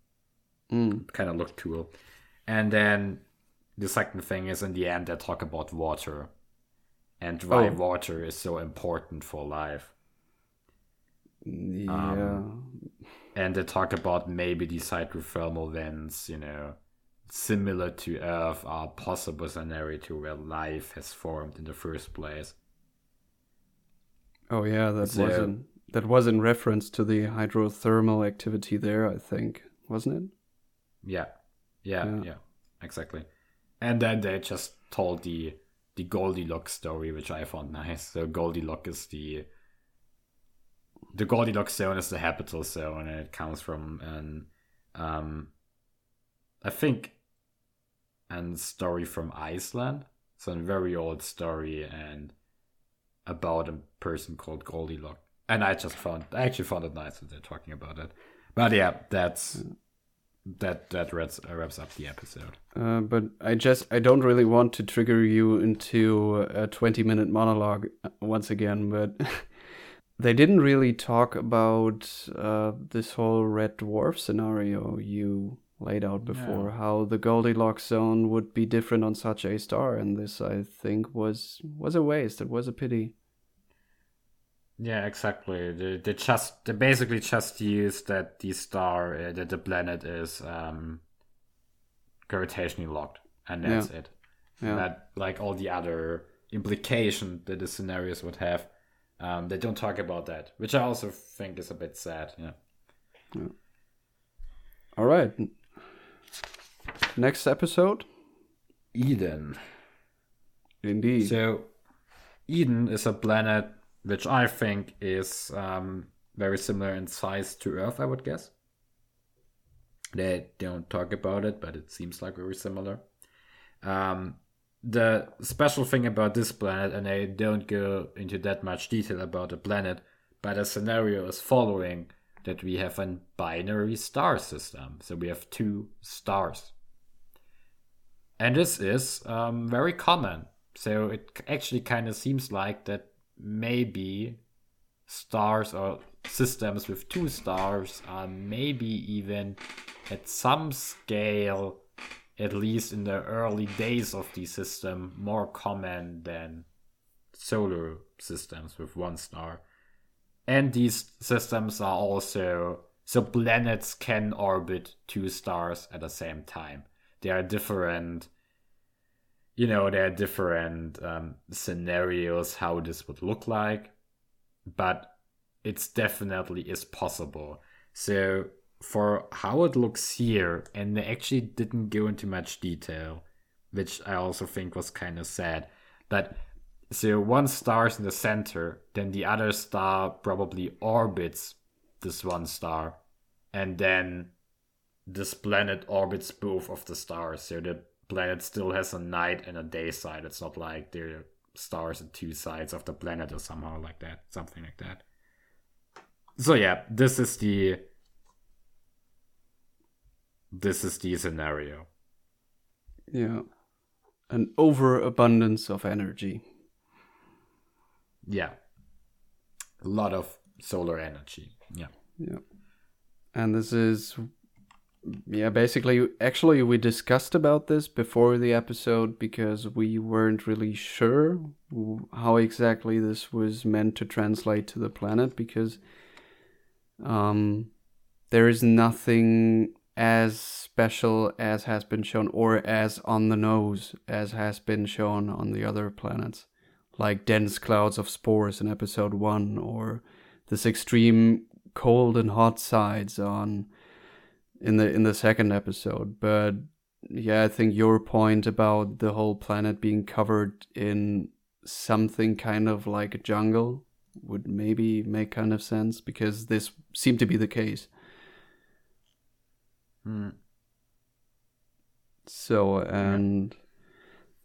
Mm. kind of looked cool. And then the second thing is in the end they talk about water and why Oh. water is so important for life. Yeah. And they talk about maybe these hydrothermal vents, you know, similar to Earth are possible scenario to where life has formed in the first place. Oh yeah, that So- was an that was in reference to the hydrothermal activity there, I think, wasn't it? Yeah, yeah, yeah, yeah exactly. And then they just told the the Goldilocks story, which I found nice. So Goldilocks is the the Goldilocks zone is the habitable zone, and it comes from an um, I think, and story from Iceland. So a very old story and about a person called Goldilocks. And I just found I actually found it nice that they're talking about it. But yeah, that's that that wraps, wraps up the episode. Uh, but I just I don't really want to trigger you into a 20 minute monologue uh, once again, but <laughs> they didn't really talk about uh, this whole red dwarf scenario you laid out before how the goldilocks zone would be different on such a star and this i think was was a waste it was a pity yeah exactly. They, they just they basically just use that the star uh, that the planet is um gravitationally locked and that's Yeah. it. Yeah. that like all the other implication that the scenarios would have um they don't talk about that which i also think is a bit sad yeah. All right. Next episode? Eden. Indeed. So, Eden is a planet which I think is um, very similar in size to Earth, I would guess. They don't talk about it, but it seems like very similar. Um, the special thing about this planet, and I don't go into that much detail about the planet, but the scenario is following that we have a binary star system. So we have two stars. And this is um, very common. So it actually kind of seems like that maybe stars or systems with two stars are maybe even at some scale, at least in the early days of the system, more common than solar systems with one star. And these systems are also so planets can orbit two stars at the same time. They are different you know there are different um, scenarios how this would look like but it's definitely is possible. So for how it looks here and they actually didn't go into much detail which i also think was kind of sad but so one star is in the center then the other star probably orbits this one star and then this planet orbits both of the stars. So the planet still has a night and a day side. It's not like there are stars at two sides of the planet or somehow like that, something like that. So yeah, this is the this is the scenario. yeah an overabundance of energy Yeah, a lot of solar energy. Yeah, Yeah. And this is yeah, basically actually we discussed about this before the episode because we weren't really sure how exactly this was meant to translate to the planet because um there is nothing as special as has been shown or as on the nose as has been shown on the other planets like dense clouds of spores in episode 1 or this extreme cold and hot sides on in the in the second episode but yeah i think your point about the whole planet being covered in something kind of like a jungle would maybe make kind of sense because this seemed to be the case Hmm. so and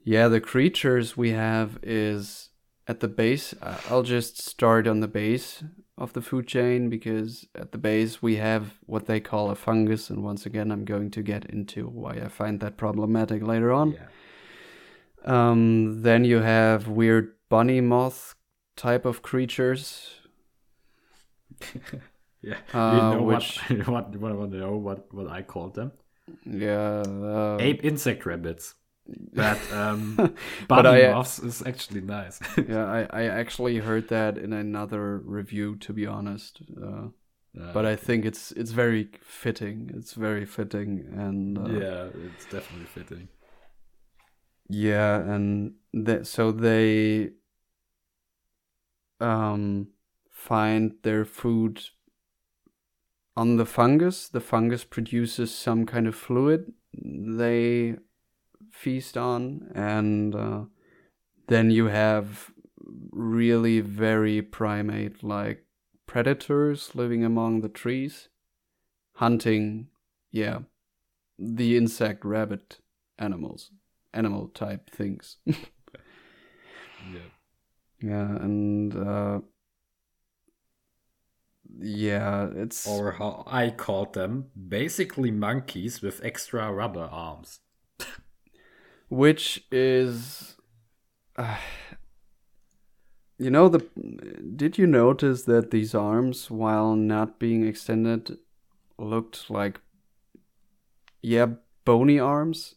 yeah the creatures we have is at the base i'll just start on the base of the food chain because at the base we have what they call a fungus and once again i'm going to get into why i find that problematic later on yeah, um, then you have weird bunny moth type of creatures <laughs> yeah. Uh, you know which- <laughs> what? what? What? Want to know what? What I called them? yeah uh, Ape insect rabbits. <laughs> But um, But I- moths is actually nice. <laughs> yeah I, I actually heard that in another review to be honest uh, Uh, but I think it's it's very fitting. It's very fitting, and uh, yeah, it's definitely fitting. yeah, and th- so they um find their food on the fungus. The fungus produces some kind of fluid they feast on, and uh, then you have really very primate like predators living among the trees, hunting, yeah, the insect rabbit animals, animal type things. <laughs> yeah. Yeah, and uh, yeah, it's or how I called them, basically monkeys with extra rubber arms. Which is uh, you know the did you notice that these arms while not being extended looked like yeah, bony arms?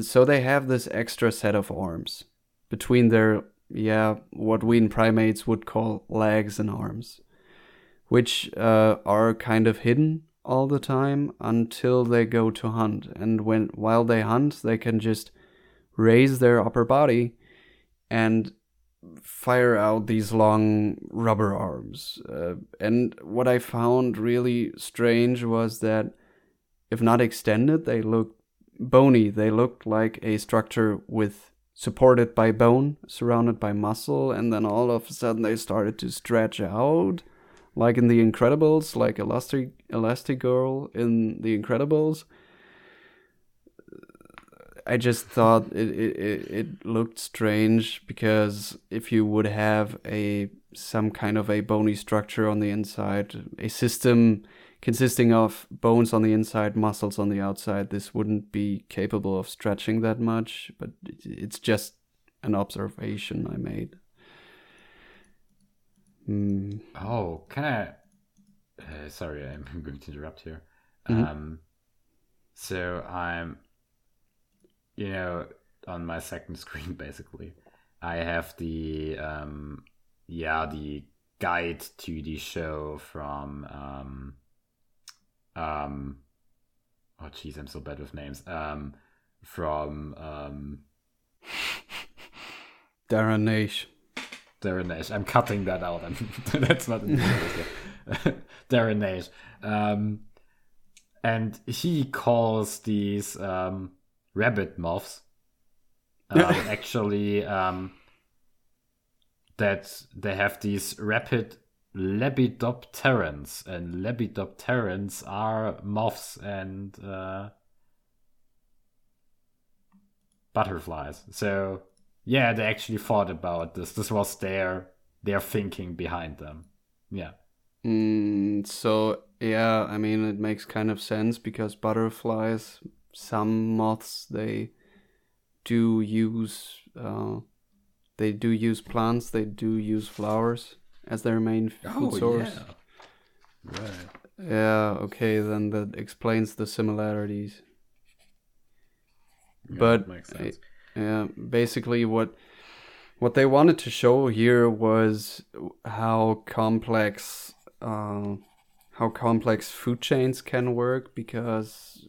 So they have this extra set of arms between their yeah, what we in primates would call legs and arms which uh, are kind of hidden all the time until they go to hunt. And when while they hunt, they can just raise their upper body and fire out these long rubber arms. Uh, and what I found really strange was that if not extended, they looked bony. They looked like a structure with supported by bone, surrounded by muscle, and then all of a sudden they started to stretch out like in The Incredibles, like Elastic Elastigirl in The Incredibles. I just thought it, it it looked strange because if you would have a some kind of a bony structure on the inside, a system consisting of bones on the inside, muscles on the outside, this wouldn't be capable of stretching that much. But it's just an observation I made. Mm. Oh, can I? Uh, sorry, I'm <laughs> going to interrupt here. Mm-hmm. Um, so I'm, you know, on my second <laughs> screen basically, I have the um, yeah, the guide to the show from um, um, oh jeez, I'm so bad with names. Um, from um, <laughs> Darren Naish. Darren Naish. I'm cutting that out. <laughs> that's not Darren Naish. Um, and he calls these um, rabbit moths uh, <laughs> actually um, that they have these rapid lepidopterans, and lepidopterans are moths and uh, butterflies. So yeah, they actually thought about this. This was their their thinking behind them. Yeah. Mm, so yeah, I mean it makes kind of sense because butterflies, some moths, they do use uh, they do use plants, they do use flowers as their main food oh, source. Yeah. Right. Yeah. Okay, then that explains the similarities. Yeah, but makes sense. Yeah, basically what what they wanted to show here was how complex uh, how complex food chains can work because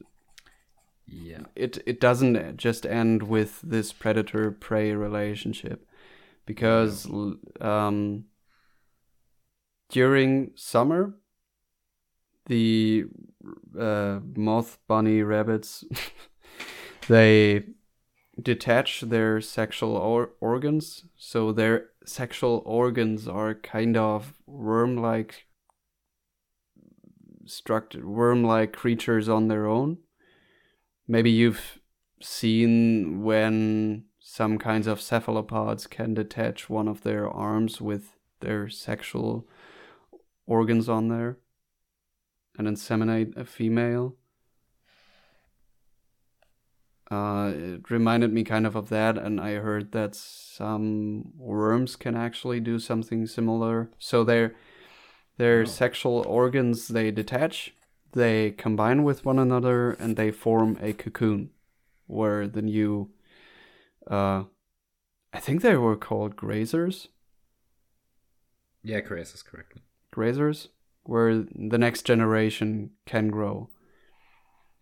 yeah it it doesn't just end with this predator prey relationship because um, during summer the uh, moth bunny rabbits <laughs> they detach their sexual or- organs. So their sexual organs are kind of worm-like structured, worm-like creatures on their own. Maybe you've seen when some kinds of cephalopods can detach one of their arms with their sexual organs on there and inseminate a female. Uh, it reminded me kind of of that, and I heard that some worms can actually do something similar. So their their oh. sexual organs they detach, they combine with one another, and they form a cocoon, where the new, uh, I think they were called grazers. Yeah, grazers, correctly. Grazers, where the next generation can grow.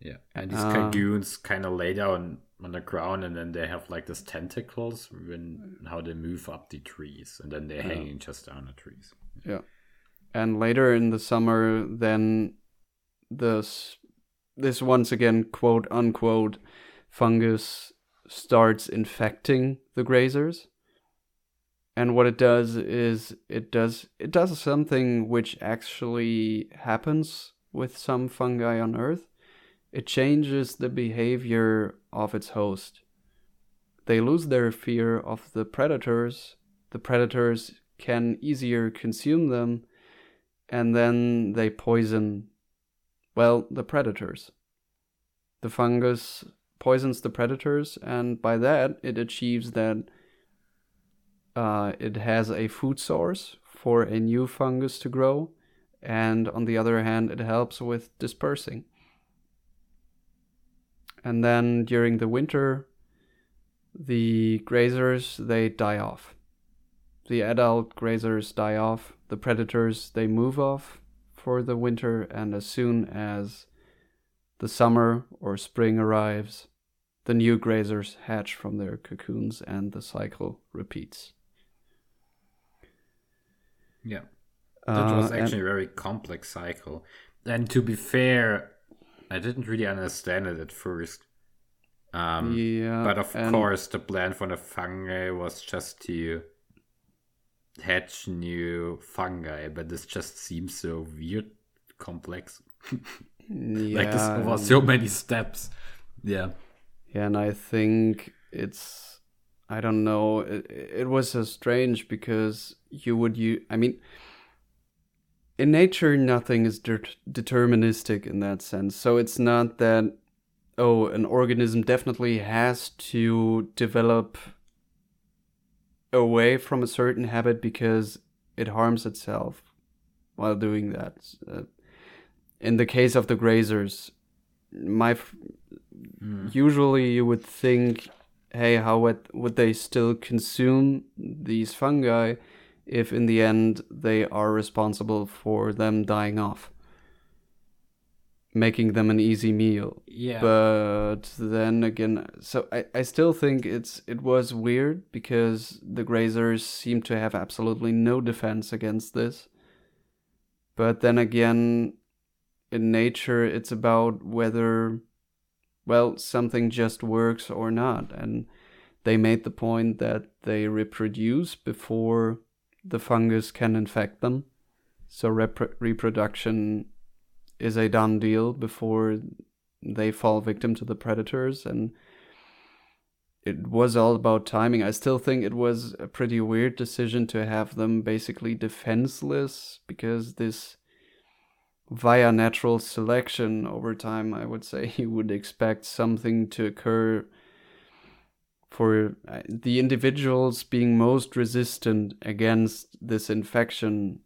Yeah, and these uh, cocoons kind of lay down on the ground, and then they have like these tentacles when how they move up the trees, and then they're yeah. hanging just down the trees. Yeah, and later in the summer, then this this once again quote unquote fungus starts infecting the grazers. And what it does is it does it does something which actually happens with some fungi on Earth. It changes the behavior of its host. They lose their fear of the predators. The predators can easier consume them, and then they poison, well, the predators. The fungus poisons the predators, and by that, it achieves that uh, it has a food source for a new fungus to grow, and on the other hand, it helps with dispersing. And then during the winter, the grazers they die off. The adult grazers die off. The predators they move off for the winter, and as soon as the summer or spring arrives, the new grazers hatch from their cocoons and the cycle repeats. Yeah. That was Uh, actually a very complex cycle. And to be fair, I didn't really understand it at first. Um, yeah, but of course, the plan for the fungi was just to hatch new fungi, but this just seems so weird, complex. <laughs> like this yeah, over so many steps. Yeah. Yeah, and I think it's I don't know. It, it was so strange because you would you I mean in nature nothing is de- deterministic in that sense. So it's not that oh an organism definitely has to develop away from a certain habit because it harms itself while doing that. Uh, in the case of the grazers, my f- usually you would think, hey, how would would they still consume these fungi if in the end they are responsible for them dying off, making them an easy meal? Yeah. But then again, so I, I still think it's it was weird because the grazers seem to have absolutely no defense against this. But then again, in nature, it's about whether, well, something just works or not. And they made the point that they reproduce before the fungus can infect them. So repro- reproduction is a done deal before they fall victim to the predators and it was all about timing. I still think it was a pretty weird decision to have them basically defenseless because this via natural selection over time I would say <laughs> you would expect something to occur for uh, the individuals being most resistant against this infection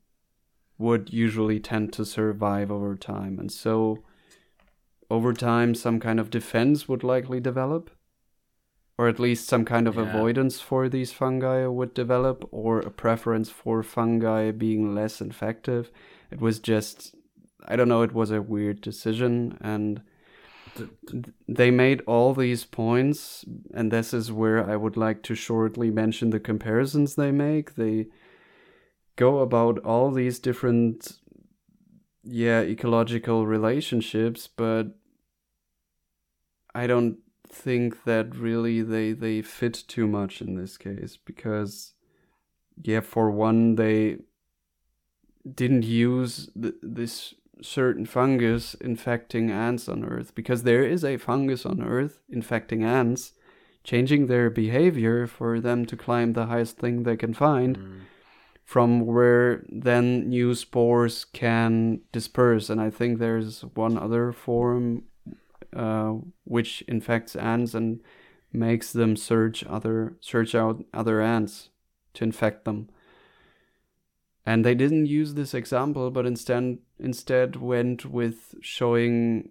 would usually tend to survive over time. And so over time some kind of defense would likely develop or at least some kind of Yeah. avoidance for these fungi would develop or a preference for fungi being less infective. It was just i don't know it was a weird decision and Th- th- they made all these points and this is where i would like to shortly mention the comparisons they make. They go about all these different yeah ecological relationships but i don't think that really they they fit too much in this case because yeah for one they didn't use th- this certain fungus infecting ants on earth because there is a fungus on earth infecting ants changing their behavior for them to climb the highest thing they can find Mm. From where then new spores can disperse. And I think there's one other form uh, which infects ants and makes them search other search out other ants to infect them. And they didn't use this example, but instead instead went with showing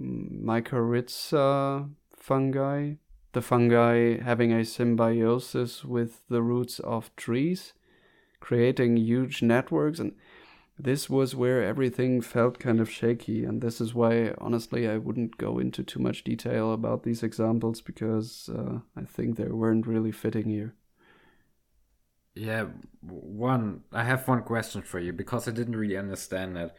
mycorrhiza fungi, the fungi having a symbiosis with the roots of trees creating huge networks and this was where everything felt kind of shaky and this is why honestly i wouldn't go into too much detail about these examples because uh, i think they weren't really fitting here Yeah, one. I have one question for you because I didn't really understand that.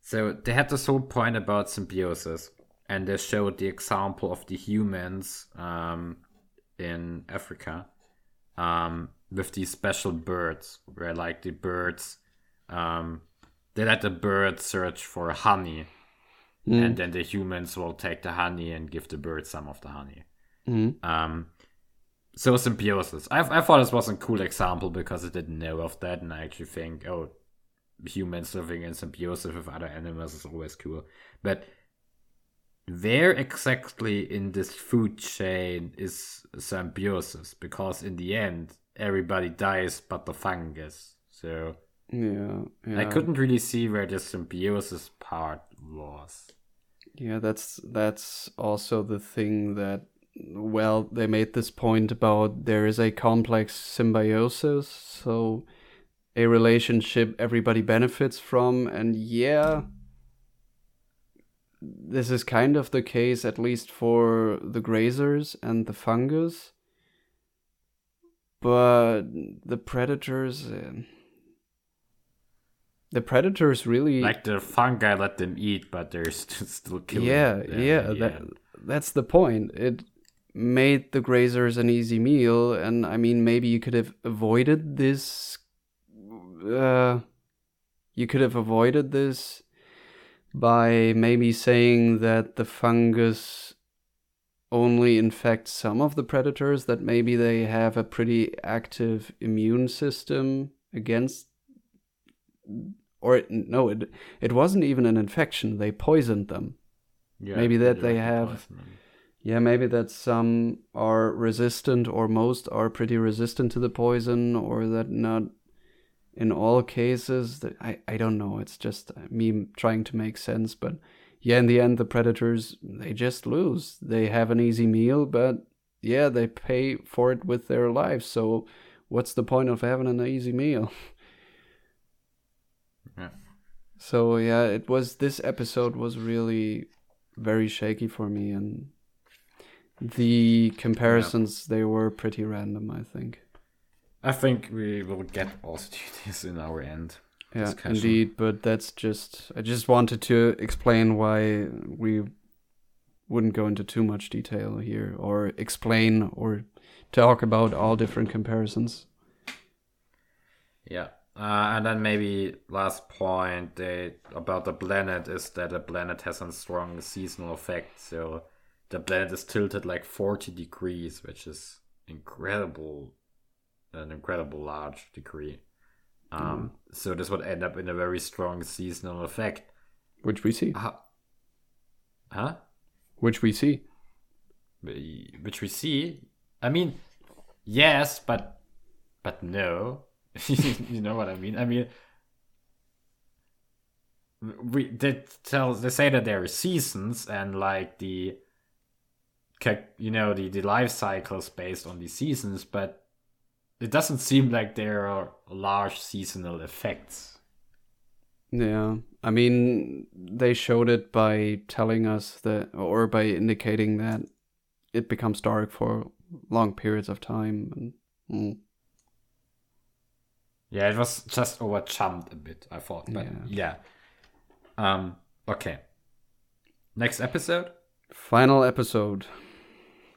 So they had this whole point about symbiosis, and they showed the example of the humans um, in Africa um, with these special birds, where like the birds, um, they let the birds search for honey, Mm. and then the humans will take the honey and give the birds some of the honey. Mm. Um, so symbiosis. I, I thought this was a cool example because I didn't know of that, and I actually think, oh, humans living in symbiosis with other animals is always cool. But where exactly in this food chain is symbiosis? Because in the end, everybody dies but the fungus. So Yeah, yeah. I couldn't really see where the symbiosis part was. Yeah, that's that's also the thing that well, they made this point about there is a complex symbiosis, so a relationship everybody benefits from and yeah, this is kind of the case at least for the grazers and the fungus. But the predators uh, the predators really Like the fungi let them eat, but they're st- <laughs> still killing yeah, them yeah, the that that's the point. It made the grazers an easy meal, and I mean, maybe you could have avoided this. Uh, you could have avoided this by maybe saying that the fungus only infects some of the predators, that maybe they have a pretty active immune system against? Or it, no it it wasn't even an infection. They poisoned them. Yeah, maybe that they have- yeah maybe that some are resistant or most are pretty resistant to the poison or that not in all cases. That i i don't know. It's just uh, me trying to make sense but yeah in the end the predators they just lose. They have an easy meal but yeah they pay for it with their lives. So what's the point of having an easy meal? <laughs> Yeah. so yeah it was this episode was really very shaky for me and the comparisons they were pretty random i think. I think we will get also to this in our end. Yeah discussion. indeed but that's just i just wanted to explain why we wouldn't go into too much detail here or explain or talk about all different comparisons Yeah. Uh, and then maybe last point they, about the planet is that the planet has a strong seasonal effect. So the planet is tilted like 40 degrees, which is incredible, an incredible large degree. Um, So this would end up in a very strong seasonal effect. which we see Huh? huh? which we see Which we see. I mean, yes, but but no. <laughs> you know what I mean? I mean, we they tell they say that there are seasons and like the you know the the life cycles based on the seasons, but it doesn't seem like there are large seasonal effects. Yeah, I mean, they showed it by telling us that, or by indicating that it becomes dark for long periods of time. And, mm, Yeah, it was just over jumped a bit, I thought. But yeah. Um okay. Next episode? final episode.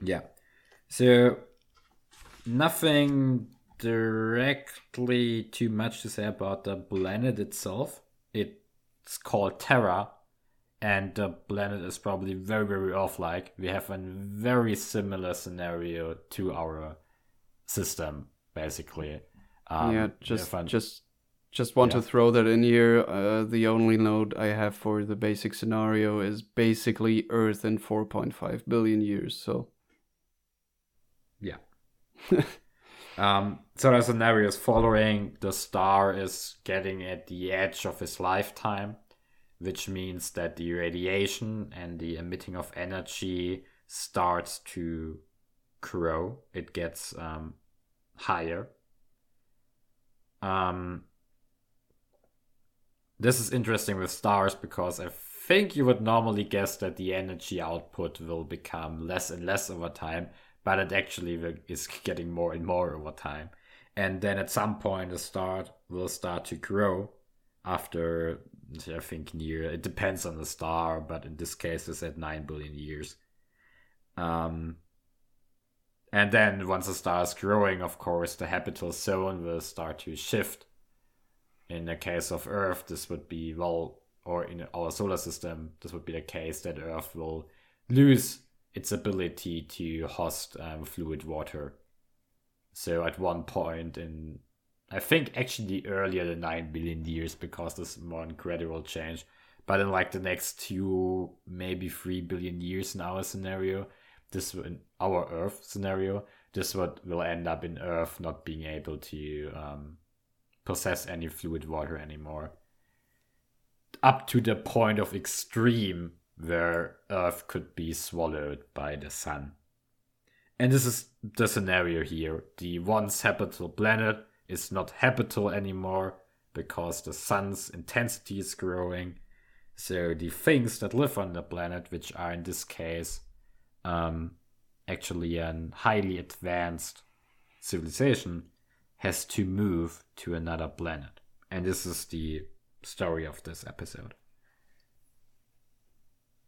Yeah. So nothing directly too much to say about the planet itself. It's called Terra, and the planet is probably very, very off like. We have a very similar scenario to our system, basically. Um, yeah, just just just want Yeah. to throw that in here. Uh, the only note I have for the basic scenario is basically Earth in 4.5 billion years. So Yeah. <laughs> um, so the scenario is following the star is getting at the edge of his lifetime, which means that the radiation and the emitting of energy starts to grow. It gets um, higher. Um, this is interesting with stars because I think you would normally guess that the energy output will become less and less over time, but it actually is getting more and more over time. and then at some point the star will start to grow after I think near it depends on the star, but in this case it's at nine billion years. Um, and then once the star is growing, of course, the habitable zone will start to shift. In the case of Earth, this would be well, or in our solar system, this would be the case that Earth will lose its ability to host um, fluid water. So at one point in I think actually earlier than 9 billion years because this more gradual change. But in like the next two, maybe 3 billion years in our scenario, this in our Earth scenario, this what will end up in Earth not being able to um, possess any fluid water anymore. Up to the point of extreme where Earth could be swallowed by the sun. And this is the scenario here. The once habitable planet is not habitable anymore because the sun's intensity is growing. So the things that live on the planet, which are in this case um, actually a highly advanced civilization, has to move to another planet. And this is the story of this episode.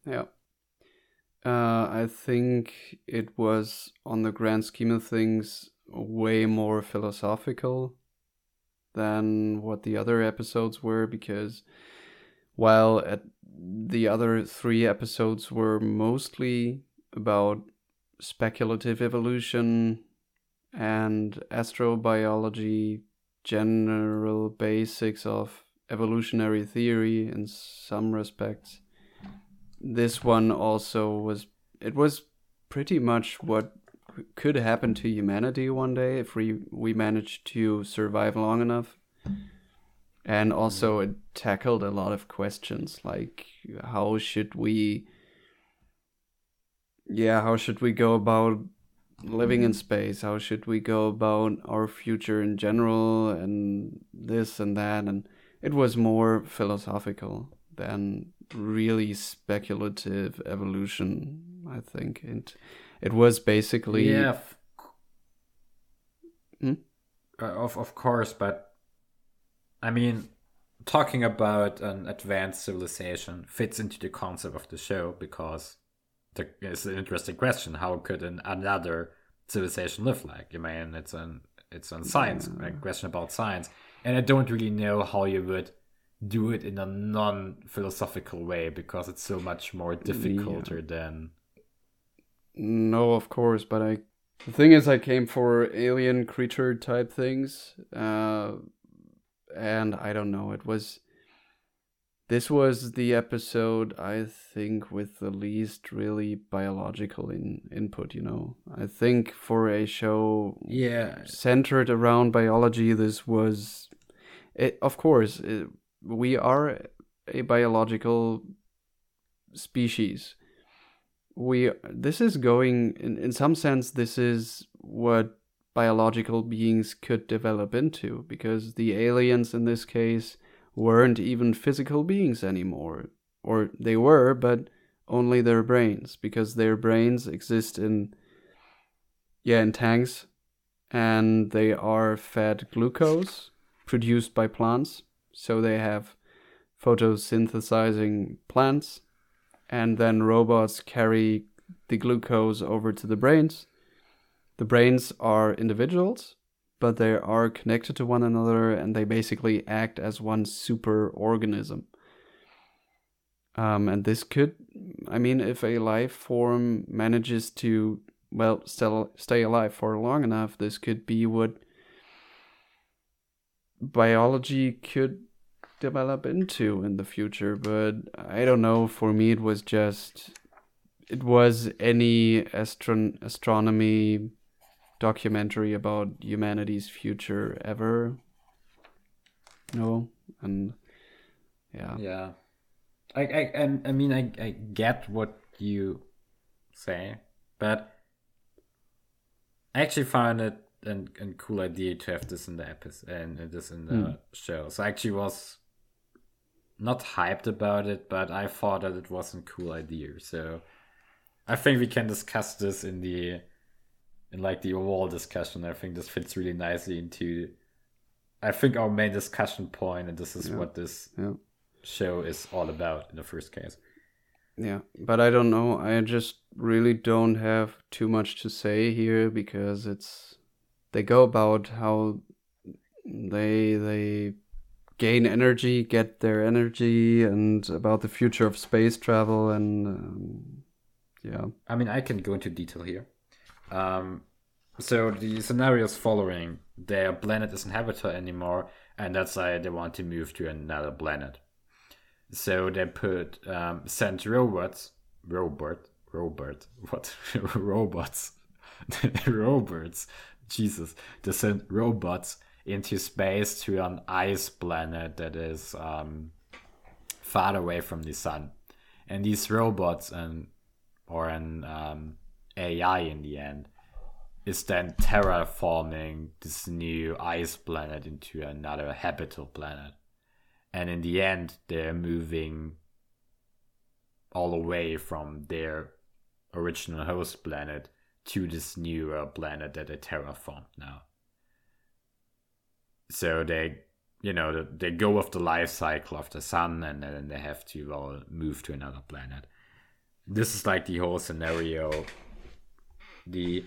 Yeah. Uh, I think it was, on the grand scheme of things, way more philosophical than what the other episodes were because while at the other three episodes were mostly about speculative evolution and astrobiology, general basics of evolutionary theory in some respects. This one also was, it was pretty much what could happen to humanity one day if we we managed to survive long enough. And also, it tackled a lot of questions like how should we, yeah, how should we go about living in space? How should we go about our future in general, and this and that? And it was more philosophical than really speculative evolution, I think. And it was basically yeah, Hmm? uh, of of course, but I mean, talking about an advanced civilization fits into the concept of the show because the, it's an interesting question. How could an, another civilization live like? I mean, it's an it's a science a question about science, and I don't really know how you would do it in a non-philosophical way because it's so much more difficult than No, of course, but I. The thing is, I came for alien creature type things, uh, and I don't know. It was. This was the episode I think with the least really biological in, input. You know, I think for a show yeah centered around biology, this was. It, of course, it, we are a biological species. We this is going in, in some sense this is what biological beings could develop into because the aliens in this case weren't even physical beings anymore. Or they were but only their brains because their brains exist in yeah in tanks and they are fed glucose produced by plants so they have photosynthesizing plants and then robots carry the glucose over to the brains. The brains are individuals, but they are connected to one another and they basically act as one super organism. Um, and this could, I mean, if a life form manages to, well, still stay alive for long enough, this could be what biology could develop into in the future but i don't know. For me it was just it was any astron- astronomy documentary about humanity's future ever. No and yeah. Yeah. I i i, I mean I, I get what you say but i actually found it an, a cool idea to have this in the episode and this in the Mm. show. So I actually was not hyped about it but i thought that it was a cool idea so i think we can discuss this in the in like the overall discussion. I think this fits really nicely into I think our main discussion point, and this is Yeah. what this Yeah. show is all about in the first case. Yeah, but I don't know. I just really don't have too much to say here because it's they go about how they they gain energy, get their energy, and about the future of space travel and um, yeah, I mean, I can go into detail here. Um, so the scenarios following, their planet isn't habitable anymore, and that's why they want to move to another planet. So they put um, sent robots, robot, robot, <laughs> what? Robots, <laughs> robots, Jesus, they sent robots into space to an ice planet that is um, far away from the sun, and these robots and or an um, AI in the end is then terraforming this new ice planet into another habitable planet. And in the end, they're moving all away from their original host planet to this newer planet that they terraformed now. So they, you know, they- they go with the life cycle of the sun and then they have to well, move to another planet this is like the whole scenario. The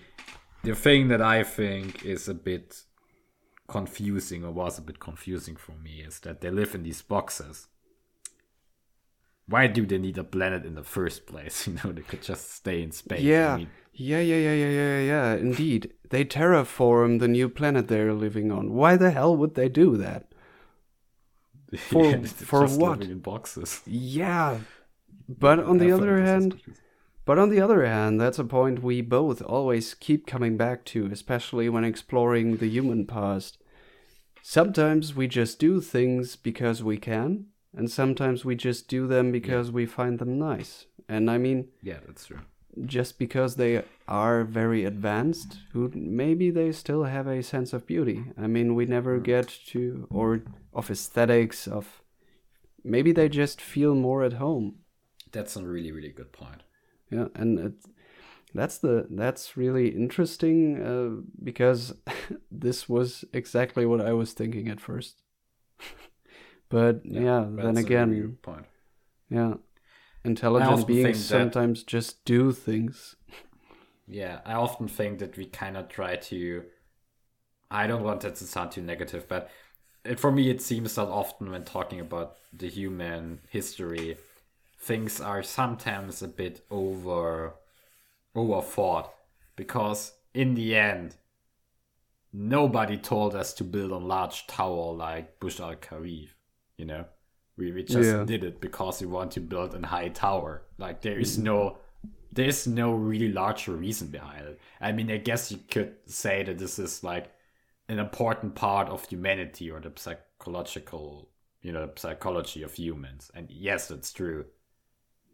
the thing that I think is a bit confusing or was a bit confusing for me is that they live in these boxes. Why do they need a planet in the first place? <laughs> You know, they could just stay in space. Yeah, yeah, yeah, yeah, yeah, yeah, yeah. Indeed, they terraform the new planet they're living on. Why the hell would they do that? <laughs> For- yeah, for what? in boxes. Yeah, but on the other hand. But on the other hand, that's a point we both always keep coming back to, especially when exploring the human past. Sometimes we just do things because we can, and sometimes we just do them because we find them nice. And I mean, yeah, that's true. Just because they are very advanced, who maybe they still have a sense of beauty. I mean, we never get to or of aesthetics of maybe they just feel more at home. That's a really really good point. Yeah, and it, that's the that's really interesting uh, because <laughs> this was exactly what I was thinking at first. <laughs> but yeah, That's then again, point. yeah, intelligent beings think that- sometimes just do things. Yeah, I often think that we kind of try to. I don't want that to sound too negative, but it, for me, it seems that often when talking about the human history, things are sometimes a bit over overthought because in the end, nobody told us to build a large tower like Burj Khalifa. You know, we we just Yeah. did it because we want to build a high tower. Like there is no there's no really large reason behind it. I mean, I guess you could say that this is like an important part of humanity or the psychological, you know, psychology of humans. And yes, that's true.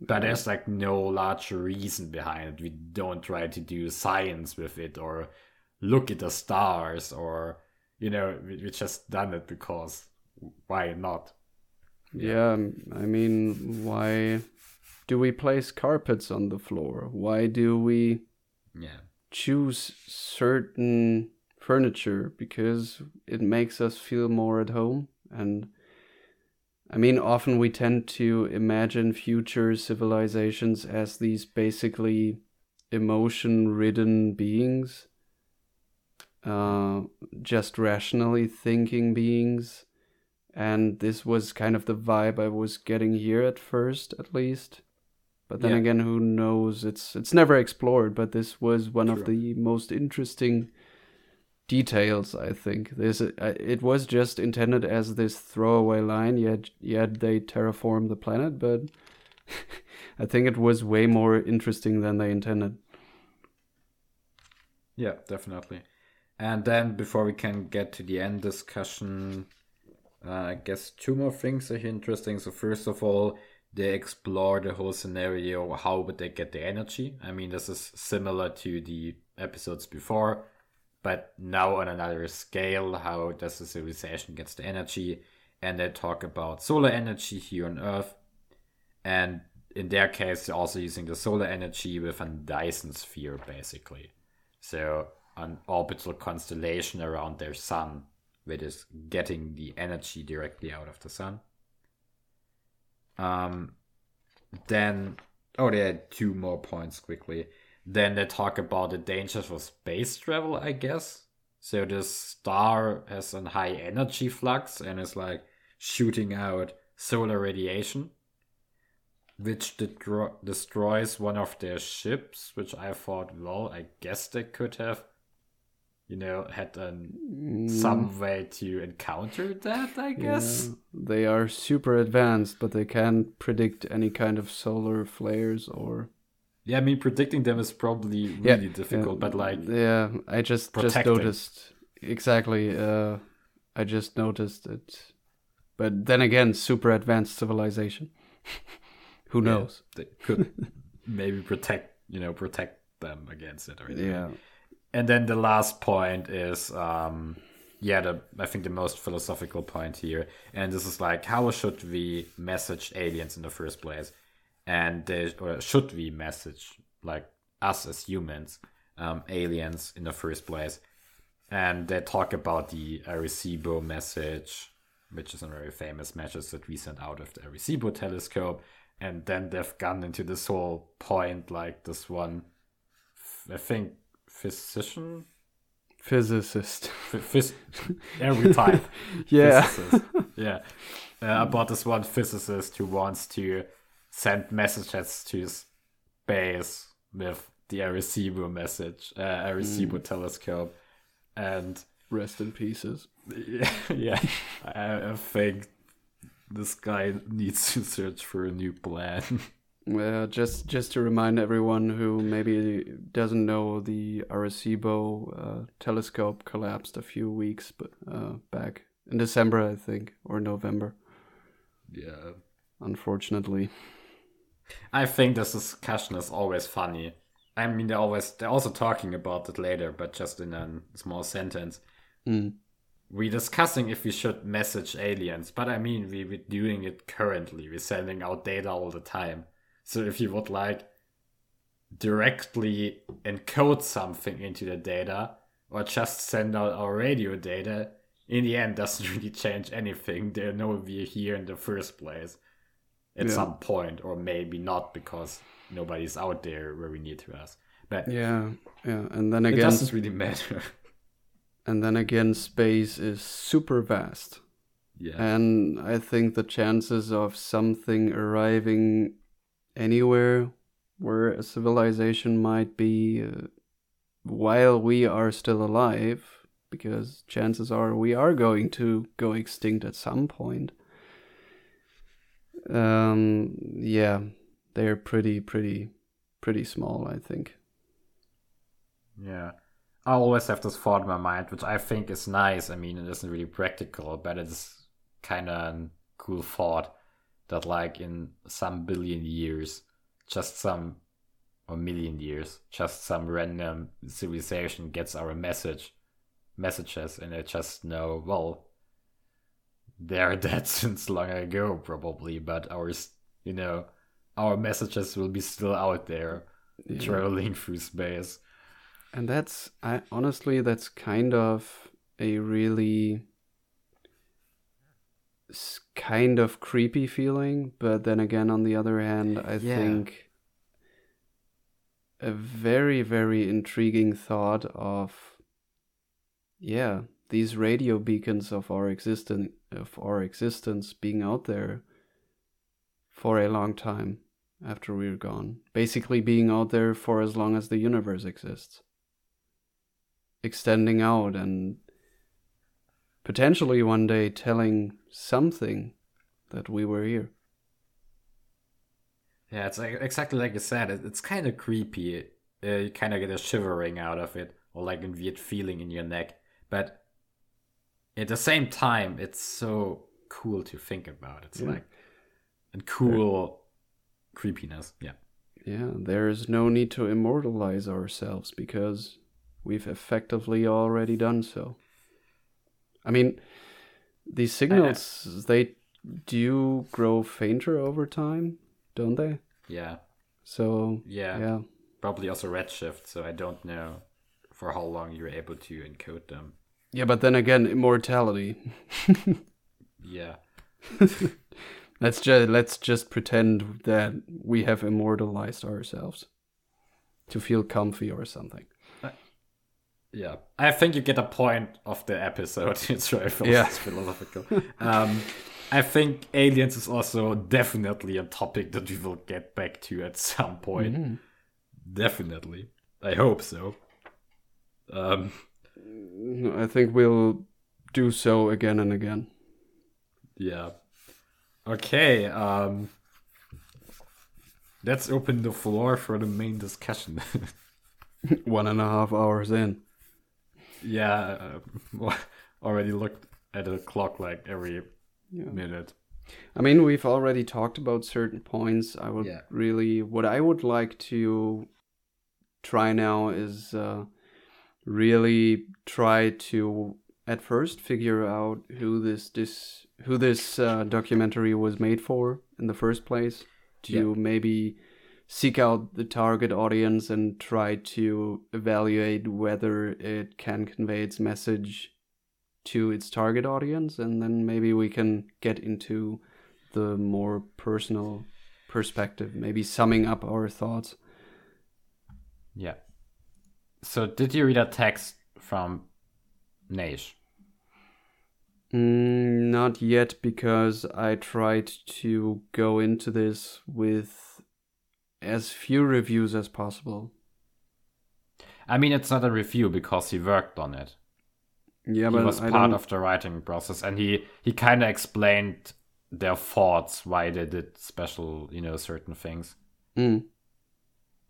But there's like no large reason behind it. We don't try to do science with it or look at the stars or, you know, we, we just done it because why not? Yeah, I mean, why do we place carpets on the floor? Why do we Yeah. choose certain furniture because it makes us feel more at home and I mean often we tend to imagine future civilizations as these basically emotion ridden beings uh, just rationally thinking beings and this was kind of the vibe I was getting here at first at least. But then Yeah. again who knows? It's it's never explored but this was one of the most interesting details i think. This uh, it was just intended as this throwaway line yet yet they terraform the planet but <laughs> i think it was way more interesting than they intended. Yeah, definitely. And then before we can get to the end discussion, uh, I guess two more things are interesting. So first of all, they explore the whole scenario. How would they get the energy? I mean, this is similar to the episodes before, but now on another scale. How does the civilization gets the energy? And they talk about solar energy here on Earth, and in their case, they're also using the solar energy with a Dyson sphere, basically. So an orbital constellation around their sun, which is getting the energy directly out of the sun. Um, then, oh, they had two more points quickly. Then they talk about the dangers of space travel, I guess. So this star has a high energy flux and is like shooting out solar radiation, which detro- destroys one of their ships. Which I thought, well, I guess they could have, you know, had an, Mm, some way to encounter that. I guess. yeah, they are super advanced, but they can't predict any kind of solar flares or Yeah, I mean, predicting them is probably Yeah, really difficult, yeah, but like, yeah, I just just noticed exactly. Uh, I just noticed it, but then again, super advanced civilization. <laughs> Who yeah, knows? they could maybe protect, you know, protect them against it or anything. Yeah, And then the last point is, um, yeah, the I think the most philosophical point here, and this is like, how should we message aliens in the first place? And they, or should we message like us as humans, um, aliens in the first place? And they talk about the Arecibo message, which is a very famous message that we sent out of the Arecibo telescope. And then they've gone into this whole point, like this one, I think, physician, physicist. Ph- phys- <laughs> every time, <laughs> yeah, physicist. yeah, uh, about this one physicist who wants to send messages to space with the Arecibo message, uh, Arecibo telescope, and rest in pieces. <laughs> yeah, I, I think this guy needs to search for a new plan. Well, just just to remind everyone who maybe doesn't know, the Arecibo uh, telescope collapsed a few weeks but, uh, back in December, I think, or November. yeah, Unfortunately, I think this discussion is always funny. I mean, they're always they're also talking about it later, but just in a small sentence. mm. We're discussing if we should message aliens, but I mean, we, we're doing it currently. We're sending out data all the time. So if you would like directly encode something into the data or just send out our radio data, in the end <laughs> doesn't really change anything. They know we're here in the first place at Yeah. some point, or maybe not because nobody's out there where we need to us. But yeah, yeah, and then again, it doesn't really matter. <laughs> and then again, space is super vast, yeah. and I think the chances of something arriving anywhere where a civilization might be uh, while we are still alive because chances are we are going to go extinct at some point um yeah they're pretty pretty pretty small i think Yeah. I always have this thought in my mind, which I think is nice. I mean, it isn't really practical, but it's kind of cool thought that, like, in some billion years, just some, or million years, just some random civilization gets our message, messages, and they just know, well, they're <laughs> dead since long ago, probably, but ours, you know, our messages will be still out there, Yeah. traveling through space. and that's i honestly that's kind of a really kind of creepy feeling but then again on the other hand i Yeah. think a very very intriguing thought of yeah these radio beacons of our existence of our existence being out there for a long time after we're gone basically being out there for as long as the universe exists extending out and potentially one day telling something that we were here Yeah, it's like, exactly like you said. It, it's kind of creepy. Uh, you kind of get a shivering out of it, or like a weird feeling in your neck. But at the same time, it's so cool to think about. It's Yeah. like and cool creepiness. Yeah, yeah there's no need to immortalize ourselves because we've effectively already done so i mean these signals they do grow fainter over time don't they yeah, so yeah. yeah Probably also redshift. So I don't know for how long you're able to encode them. Yeah, but then again, immortality. <laughs> Yeah. <laughs> let's just let's just pretend that we have immortalized ourselves to feel comfy or something. Yeah. I think you get a point of the episode. <laughs> it's very Yeah. philosophical. um, I think aliens is also definitely a topic that we will get back to at some point. Mhm. Definitely. I hope so. Um, I think we'll do so again and again. yeah. Okay. Um, let's open the floor for the main discussion. <laughs> One and a half hours in. Yeah. Uh, <laughs> already looked at the clock like every Yeah. minute. I mean, we've already talked about certain points. I would Yeah. really, what I would like to try now is uh, really try to at first figure out who this this who this uh, documentary was made for in the first place. To Yeah. maybe seek out the target audience and try to evaluate whether it can convey its message to its target audience and then maybe we can get into the more personal perspective maybe summing up our thoughts Yeah. So, did you read a text from Naish? mm, not yet because i tried to go into this with as few reviews as possible I mean, it's not a review because he worked on it. yeah he but was I part don't, of the writing process, and he he kind of explained their thoughts, why they did special, you know, certain things. Mm,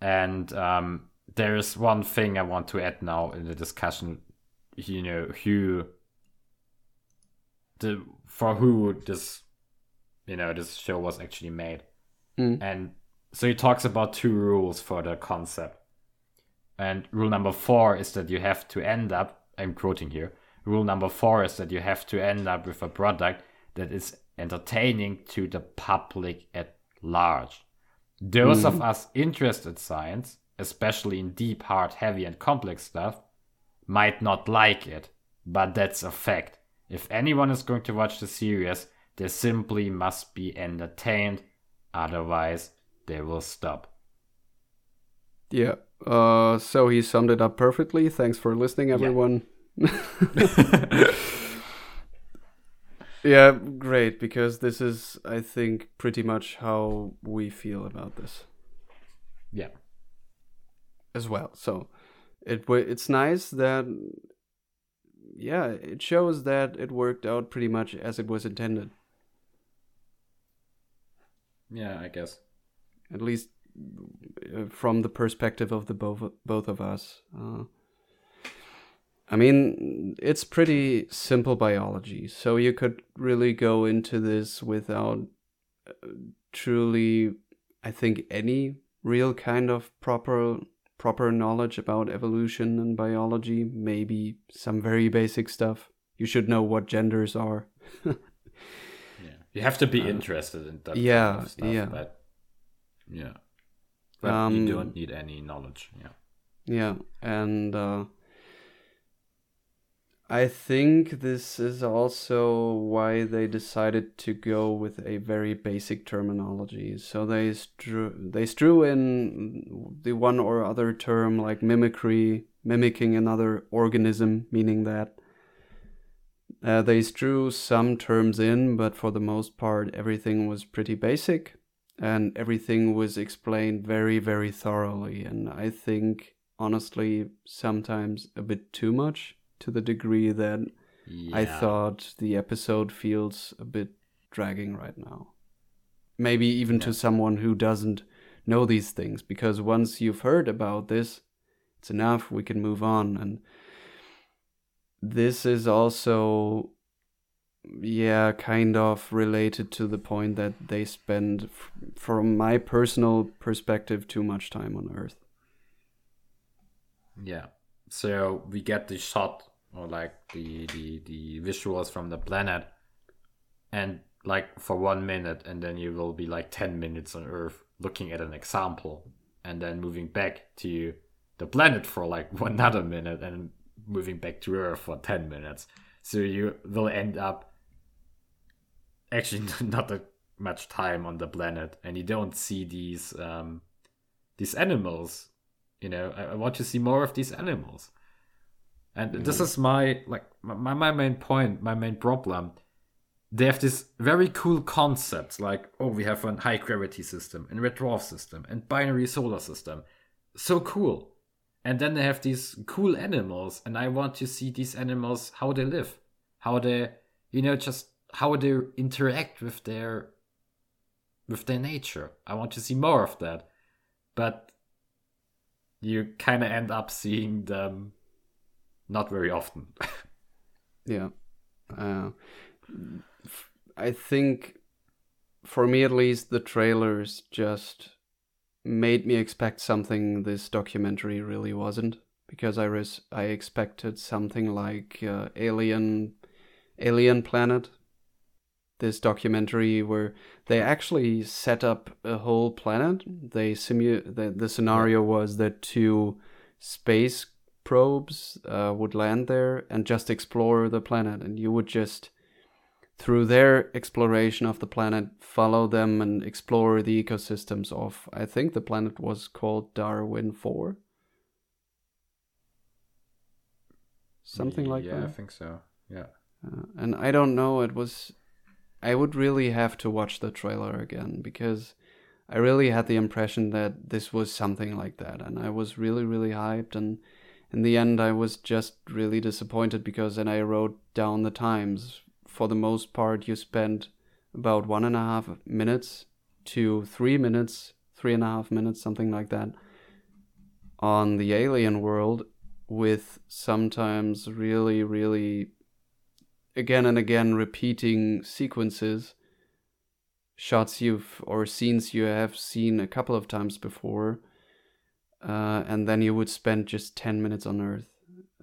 And um, there is one thing I want to add now in the discussion. You know, who the for who this, you know, this show was actually made. mm, And so he talks about two rules for the concept. And rule number four is that you have to end up, I'm quoting here, rule number four is that you have to end up with a product that is entertaining to the public at large. Those of mm. us interested in science, especially in deep, hard, heavy, and complex stuff, might not like it, but that's a fact. If anyone is going to watch the series, they simply must be entertained, otherwise, they will stop. yeah uh so he summed it up perfectly thanks for listening everyone <laughs> yeah great because this is i think pretty much how we feel about this Yeah. as well. So it it's nice that yeah, it shows that it worked out pretty much as it was intended. Yeah, I guess. At least uh, from the perspective of the both both of us. Uh, I mean, it's pretty simple biology, so you could really go into this without uh, truly, I think, any real kind of proper proper knowledge about evolution and biology. Maybe some very basic stuff. You should know what genders are. <laughs> Yeah. You have to be interested in that Uh, yeah, kind of stuff, yeah. but yeah. But Um, you don't need any knowledge. Yeah. Yeah, and uh, I think this is also why they decided to go with a very basic terminology. So they strew they strew in the one or other term like mimicry, mimicking another organism, meaning that. Uh, they strew some terms in, but for the most part, everything was pretty basic and everything was explained very, very thoroughly. And I think, honestly, sometimes a bit too much to the degree that I thought the episode feels a bit dragging right now. Maybe even to someone who doesn't know these things, because once you've heard about this, it's enough, we can move on. And this is also, yeah, kind of related to the point that they spend, from my personal perspective, too much time on Earth. Yeah. So we get the shot or like the the the visuals from the planet, and like for one minute, and then you will be like ten minutes on Earth looking at an example, and then moving back to the planet for like <laughs> another minute and moving back to Earth for 10 minutes. So you will end up actually <laughs> not that much time on the planet and you don't see these um, these animals. You know, I, I want to see more of these animals. And mm-hmm. this is my like my, my main point, my main problem. They have this very cool concepts like, oh, we have a high gravity system and red dwarf system and binary solar system. So cool. And then they have these cool animals, and I want to see these animals how they live, how they, you know, just how they interact with their with their nature. I want to see more of that. But you kind of end up seeing them not very often. <laughs> yeah. Uh, I think, for me at least, the trailers just made me expect something this documentary really wasn't because I res- I expected something like uh, Alien Alien Planet this documentary where they actually set up a whole planet. They simu the, the scenario was that two space probes uh, would land there and just explore the planet. And you would just through their exploration of the planet follow them and explore the ecosystems of i think the planet was called darwin 4 something like yeah, that. Yeah i think so. Yeah. Uh, and i don't know it was i would really have to watch the trailer again because i really had the impression that this was something like that and i was really really hyped and in the end, I was just really disappointed because then I wrote down the times. For the most part, you spent about one and a half minutes to three minutes, three and a half minutes, something like that, on the alien world with sometimes really, really again and again repeating sequences, shots you've or scenes you have seen a couple of times before uh, and then you would spend just 10 minutes on earth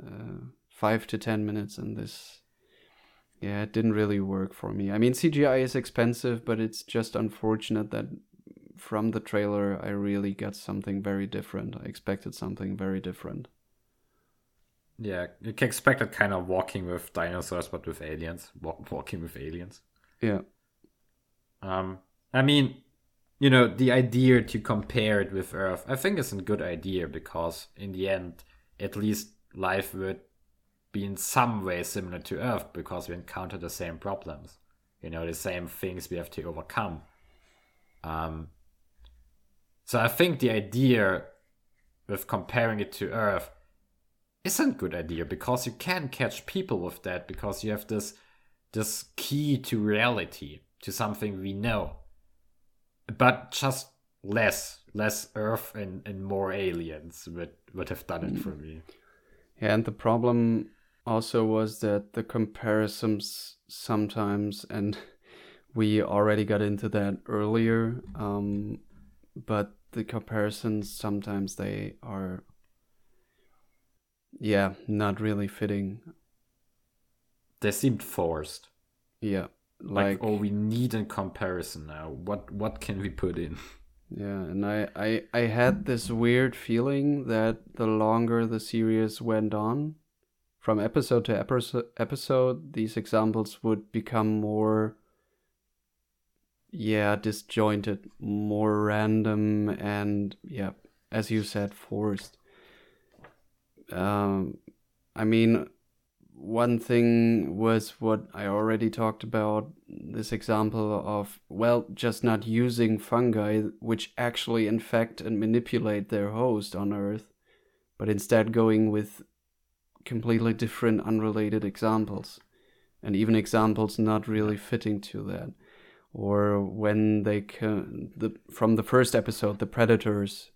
uh, 5 to 10 minutes and this. Yeah it didn't really work for me. I mean cgi is expensive but it's just unfortunate that from the trailer i really got something very different. I expected something very different yeah you can expect it kind of walking with dinosaurs but with aliens. <laughs> Walking with aliens. Yeah. Um i mean you know the idea to compare it with earth i think is a good idea because in the end at least life would be in some way similar to earth because we encounter the same problems. You know the same things we have to overcome. Um so i think the idea with comparing it to earth isn't a good idea because you can catch people with that because you have this this key to reality to something we know. But just less less earth and, and more aliens would would have done it for me. Yeah and the problem also was that the comparisons sometimes and <laughs> we already got into that earlier um, but the comparisons sometimes they are yeah not really fitting. They seemed forced. Yeah like, like oh we need a comparison now. What what can we put in? <laughs> Yeah and I, I i had this weird feeling that the longer the series went on from episode to episode episode these examples would become more yeah disjointed more random and yeah as you said forced um i mean one thing was what I already talked about this example of, well, just not using fungi which actually infect and manipulate their host on Earth, but instead going with completely different, unrelated examples, and even examples not really fitting to that. Or when they can, the, from the first episode, the predators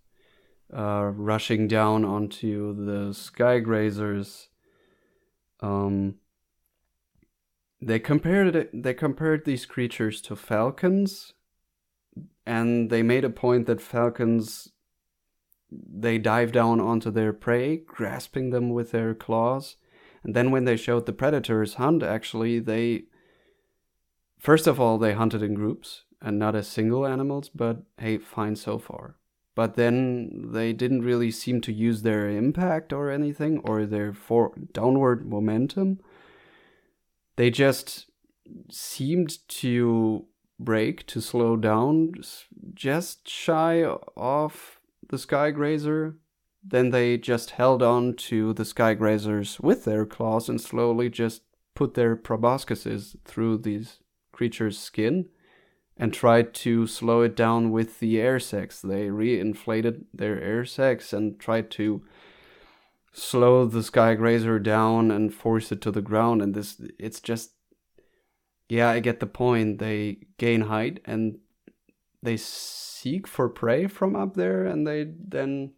uh, rushing down onto the sky grazers um, they compared it, they compared these creatures to falcons, and they made a point that falcons they dive down onto their prey, grasping them with their claws, and then when they showed the predators hunt, actually they first of all they hunted in groups and not as single animals, but hey, fine so far. But then they didn't really seem to use their impact or anything or their for downward momentum. They just seemed to break to slow down just shy of the Skygrazer. Then they just held on to the Skygrazers with their claws and slowly just put their proboscises through these creatures' skin and tried to slow it down with the air sacs. They reinflated their air sacs and tried to slow the Skygrazer down and force it to the ground. And this, it's just, yeah, I get the point. They gain height and they seek for prey from up there and they then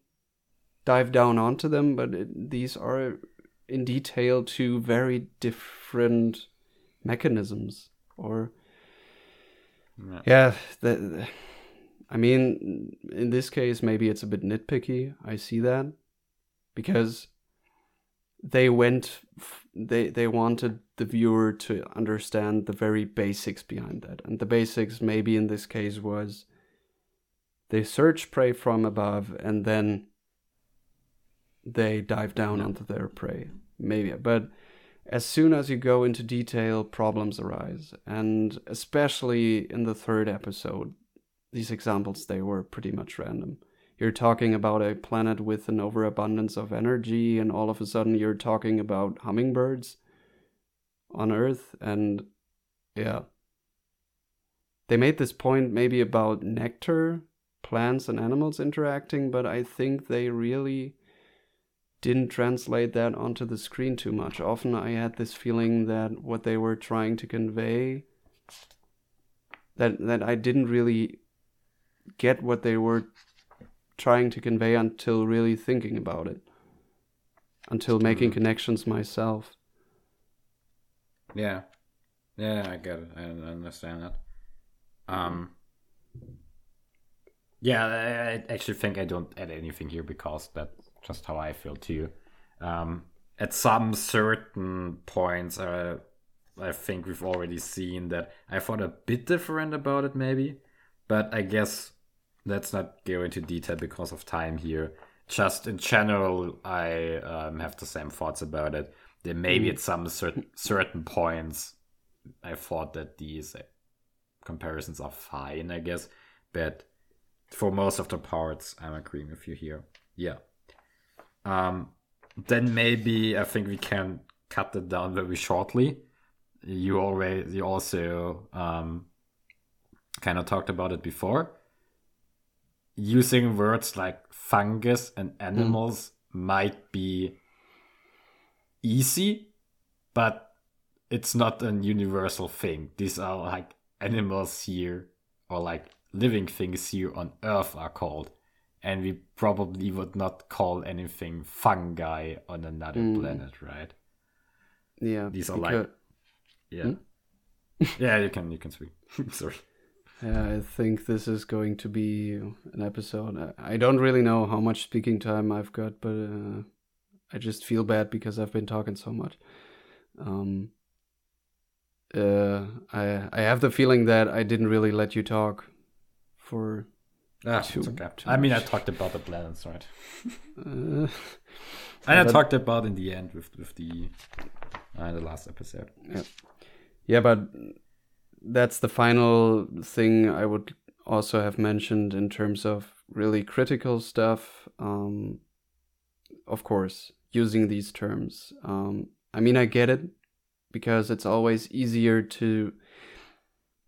dive down onto them. But it, these are in detail two very different mechanisms or yeah, yeah the, I mean, in this case, maybe it's a bit nitpicky. I see that because they went, they they wanted the viewer to understand the very basics behind that, and the basics maybe in this case was they search prey from above and then they dive down yeah. onto their prey. Maybe, but as soon as you go into detail, problems arise. And especially in the third episode, these examples, they were pretty much random. You're talking about a planet with an overabundance of energy, and all of a sudden you're talking about hummingbirds on Earth, and yeah. They made this point maybe about nectar, plants and animals interacting, but I think they really didn't translate that onto the screen too much. Often I had this feeling that what they were trying to convey that that I didn't really get what they were trying to convey until really thinking about it. Until making mm. connections myself. Yeah. Yeah, I get it. I understand that. Um yeah, I actually think I don't add anything here because that just how I feel too. Um, at some certain points, uh, I think we've already seen that I thought a bit different about it, maybe, but I guess let's not go into detail because of time here. Just in general, I um, have the same thoughts about it. There maybe mm. at some certain certain points, I thought that these comparisons are fine, I guess, but for most of the parts, I'm agreeing with you here. Yeah. Um, then maybe I think we can cut it down very shortly. You already you also um, kind of talked about it before. Using words like fungus and animals mm. might be easy, but it's not a universal thing. These are like animals here, or like living things here on Earth are called and we probably would not call anything fungi on another mm. planet, right? Yeah, these are because... like, yeah, hmm? <laughs> yeah. You can you can speak. <laughs> Sorry. Yeah, I think this is going to be an episode. I don't really know how much speaking time I've got, but uh, I just feel bad because I've been talking so much. Um, uh, I I have the feeling that I didn't really let you talk for Ah, too, okay. Too I mean, I talked about the planets, right? uh, and I talked about in the end with with the uh, the last episode. Yeah, yeah, but that's the final thing I would also have mentioned in terms of really critical stuff. Um, of course, using these terms. Um, I mean, I get it because it's always easier to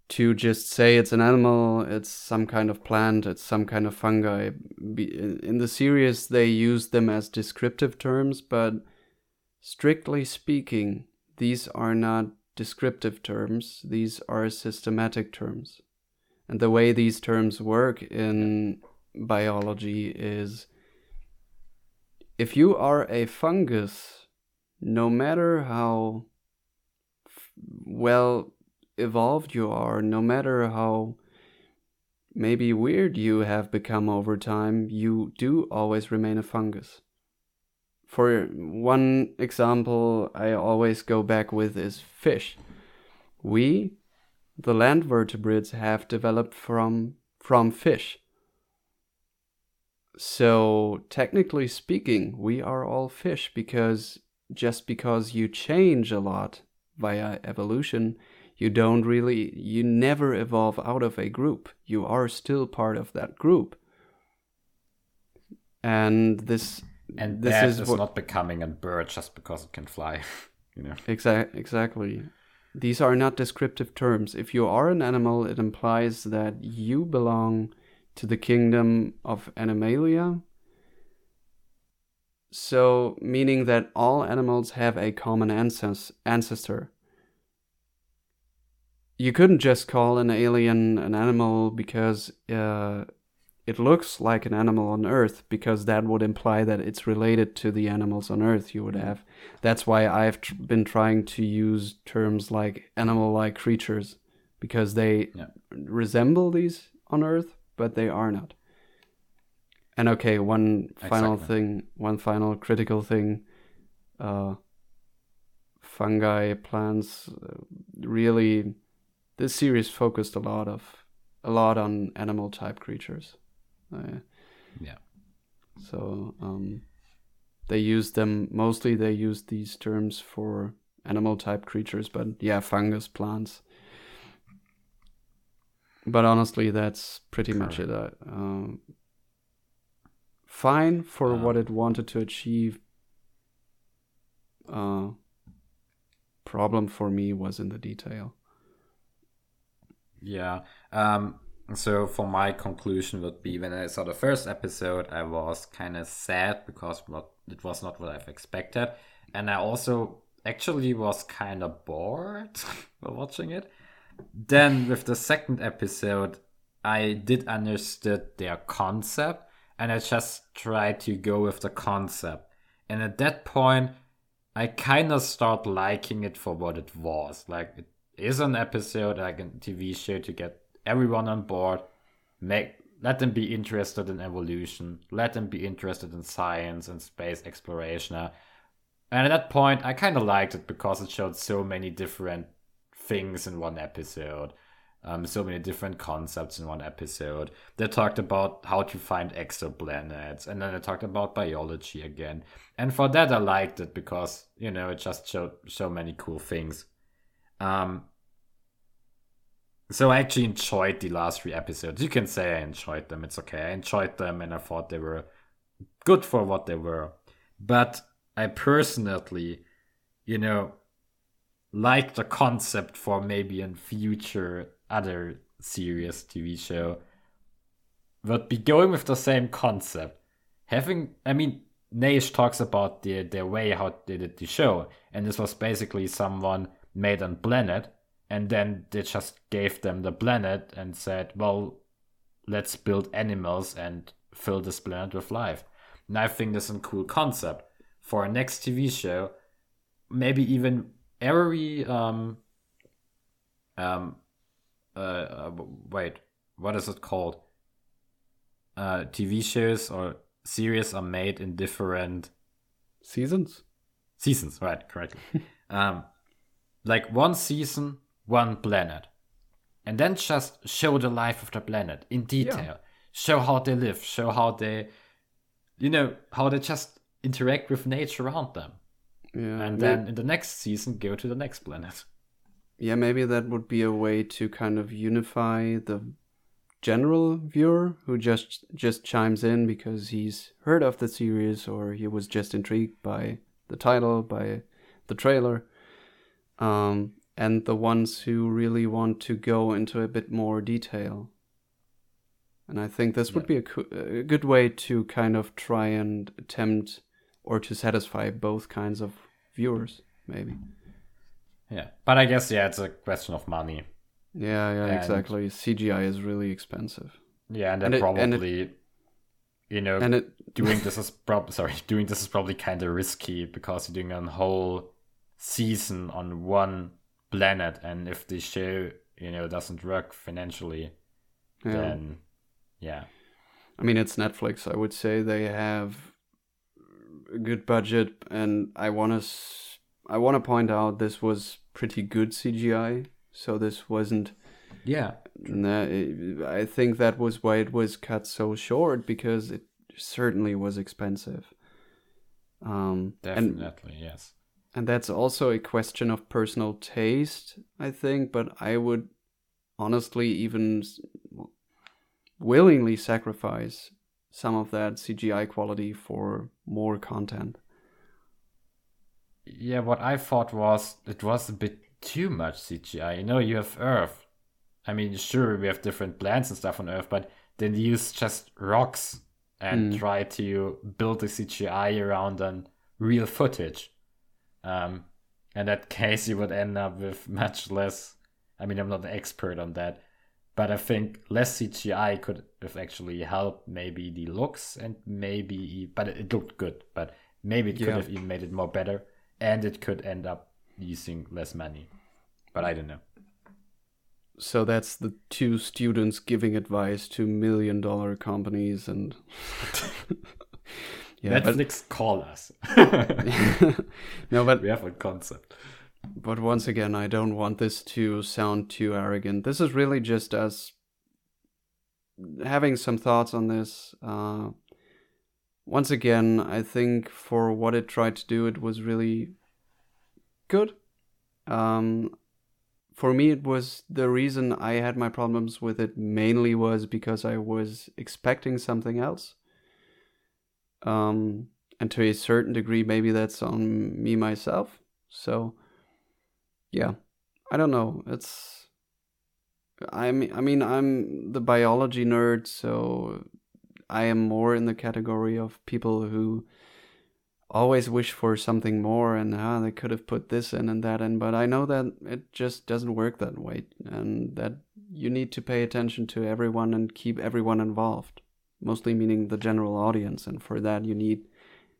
to just say it's an animal, it's some kind of plant, it's some kind of fungi. In the series, they use them as descriptive terms, but strictly speaking, these are not descriptive terms, these are systematic terms. And the way these terms work in biology is if you are a fungus, no matter how well evolved you are, no matter how maybe weird you have become over time, you do always remain a fungus. For one example, I always go back with is fish. We, the land vertebrates, have developed from from fish. So, technically speaking, we are all fish because just because you change a lot via evolution, you don't really, you never evolve out of a group. You are still part of that group. And this And this is is what- not becoming a bird just because it can fly. <laughs> you know. exactly exactly. These are not descriptive terms. If you are an animal, it implies that you belong to the kingdom of Animalia. So, meaning that all animals have a common ancest- ancestor. You couldn't just call an alien an animal because uh, it looks like an animal on Earth, because that would imply that it's related to the animals on Earth you would have. That's why I've tr- been trying to use terms like animal like creatures, because they Yeah. resemble these on Earth, but they are not. And okay, one final Exactly. thing, one final critical thing. Uh, fungi, plants, uh, really, this series focused a lot of, a lot on animal type creatures. Uh, Yeah. so um, they use them mostly. They use these terms for animal type creatures, but yeah, fungus, plants. But honestly, that's pretty much it. Uh, um, fine for Uh, what it wanted to achieve. Uh, problem for me was in the detail. Yeah. Um, so for my conclusion would be when I saw the first episode, I was kind of sad because what it was not what I've expected, and I also actually was kind of bored <laughs> while watching it. Then with the second episode, I did understood their concept, and I just tried to go with the concept. And at that point, I kind of start liking it for what it was. Like it is an episode, like a TV show to get everyone on board, make let them be interested in evolution, let them be interested in science and space exploration. And at that point, I kind of liked it because it showed so many different things in one episode. Um, so many different concepts in one episode. They talked about how to find exoplanets, and then they talked about biology again. And for that, I liked it because you know it just showed so many cool things. Um, so I actually enjoyed the last three episodes. You can say I enjoyed them. It's okay. I enjoyed them, and I thought they were good for what they were. But I personally, you know, like the concept for maybe in future other serious TV show would be going with the same concept. Having, I mean, Naish talks about the their way how they did the show, and this was basically someone made a planet, and then they just gave them the planet and said, "Well, let's build animals and fill this planet with life." And I think this is a cool concept for a next TV show. Maybe even every um um uh, uh wait, what is it called? Uh, TV shows or series are made in different Seasons? seasons, right? Correctly. <laughs> um, like one season, one planet, and then just show the life of the planet in detail. Show how they live. Show how they, you know, how they just interact with nature around them. Yeah. And then in the next season, go to the next planet. <laughs> yeah, maybe that would be a way to kind of unify the general viewer who just just chimes in because he's heard of the series or he was just intrigued by the title, by the trailer. Um, and the ones who really want to go into a bit more detail. And I think this would be a, co- a good way to kind of try and attempt or to satisfy both kinds of viewers, maybe. Yeah, but I guess yeah, it's a question of money. Yeah, yeah, And- exactly. CGI is really expensive. Yeah, and then it- and it- probably, you know, And it doing this is prob <laughs> sorry, doing this is probably kind of risky because you're doing a whole season on one planet, and if the show you know doesn't work financially, yeah. then yeah, I mean, it's Netflix. I would say they have a good budget, and I want to I want to point out this was pretty good CGI. So this wasn't. yeah, Nah, I think that was why it was cut so short because it certainly was expensive. Um, Definitely, and, yes. And that's also a question of personal taste, I think. But I would honestly even willingly sacrifice some of that CGI quality for more content. Yeah, what I thought was it was a bit too much CGI. You know, you have Earth. I mean, sure, we have different plants and stuff on Earth, but then use just rocks and mm. try to build the CGI around on real footage. Um, in that <laughs> case, you would end up with much less. I mean, I'm not an expert on that, but I think less CGI could have actually helped maybe the looks and maybe, but it looked good, but maybe it could yeah. have even made it more better and it could end up using less money. But I don't know. So that's the two students giving advice to million dollar companies and <laughs> <laughs> yeah, Netflix call us. <laughs> no, but we have a concept. But once again, I don't want this to sound too arrogant. This is really just us having some thoughts on this. Uh, once again, I think for what it tried to do, it was really good. Um, for me, it was the reason I had my problems with it mainly was because I was expecting something else. Um, and to a certain degree, maybe that's on me myself. So yeah, I don't know. It's I mean, I mean, I'm the biology nerd, so I am more in the category of people who always wish for something more and ah, they could have put this in and that in. But I know that it just doesn't work that way, and that you need to pay attention to everyone and keep everyone involved. Mostly meaning the general audience, and for that you need,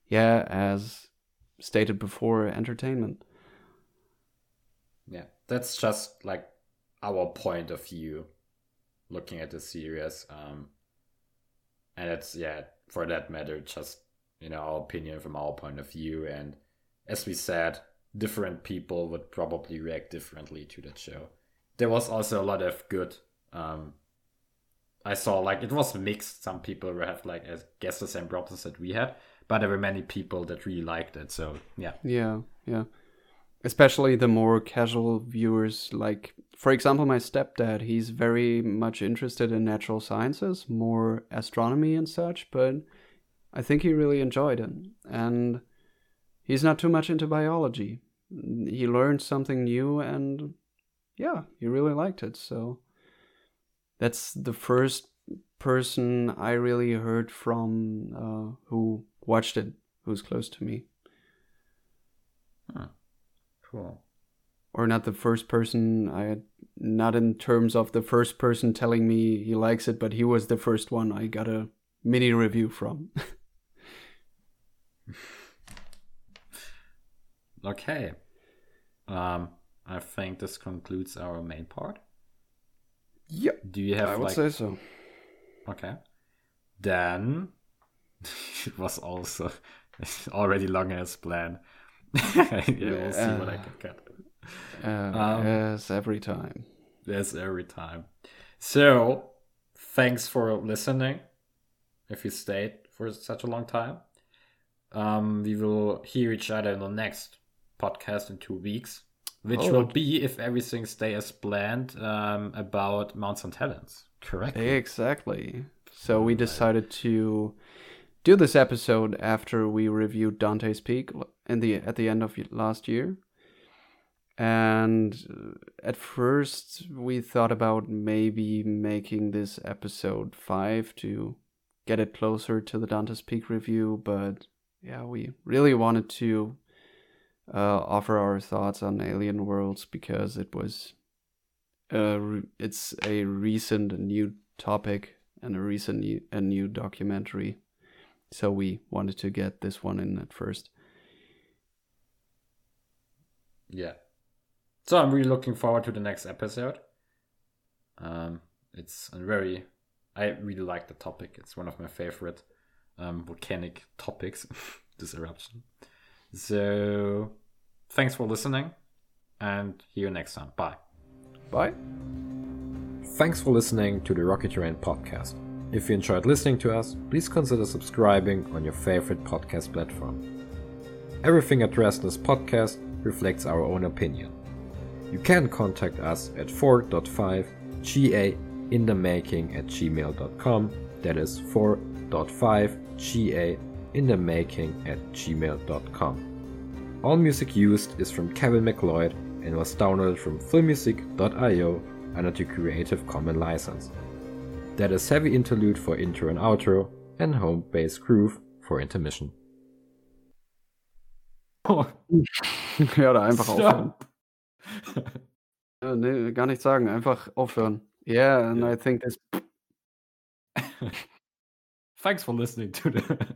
yeah, as stated before, entertainment. Yeah that's just like our point of view looking at the series um and it's yeah for that matter just you know our opinion from our point of view and as we said different people would probably react differently to that show. There was also a lot of good um i saw like it was mixed. Some people have like i guess the same problems that we had but there were many people that really liked it so yeah. Yeah yeah. Especially the more casual viewers like for example my stepdad he's very much interested in natural sciences more astronomy and such but i think he really enjoyed it. And he's not too much into biology. He learned something new and yeah he really liked it so that's the first person i really heard from uh, who watched it who's close to me huh. Cool. Or not the first person. I not in terms of the first person telling me he likes it, but he was the first one I got a mini review from. <laughs> okay. Um, I think this concludes our main part. Yep. Do you have? I would like... say so. Okay. Then it <laughs> was also <laughs> already long as planned. <laughs> yeah, we'll see what I can cut. Uh, um, yes, every time. Yes, every time. So, thanks for listening. If you stayed for such a long time, um, we will hear each other in the next podcast in two weeks, which oh, will be if everything stays as planned um, about Mount St. Helens. Correct. Exactly. So we decided to do this episode after we reviewed Dante's Peak in the at the end of last year. And uh, at first we thought about maybe making this episode 5 to get it closer to the Dante's Peak review, but yeah, we really wanted to uh, offer our thoughts on Alien Worlds because it was uh, it's a recent new topic and a recent new, a new documentary so we wanted to get this one in at first. Yeah. So I'm really looking forward to the next episode. Um, it's a very, I really like the topic. It's one of my favorite um, volcanic topics, <laughs> this eruption. So thanks for listening and see you next time. Bye. Bye. Thanks for listening to the RockyTerrain podcast. If you enjoyed listening to us, please consider subscribing on your favorite podcast platform. Everything addressed in this podcast reflects our own opinion. You can contact us at 4.5ga in the making at gmail.com. That is 4.5ga in the making at gmail.com. All music used is from Kevin MacLeod and was downloaded from filmmusic.io under the Creative Commons license. That is heavy interlude for intro and outro and home base groove for intermission. Oh. <laughs> ja, oder einfach aufhören. ja, nee, gar nicht sagen, einfach aufhören. Yeah, and yeah. I think this. <laughs> Thanks for listening to the.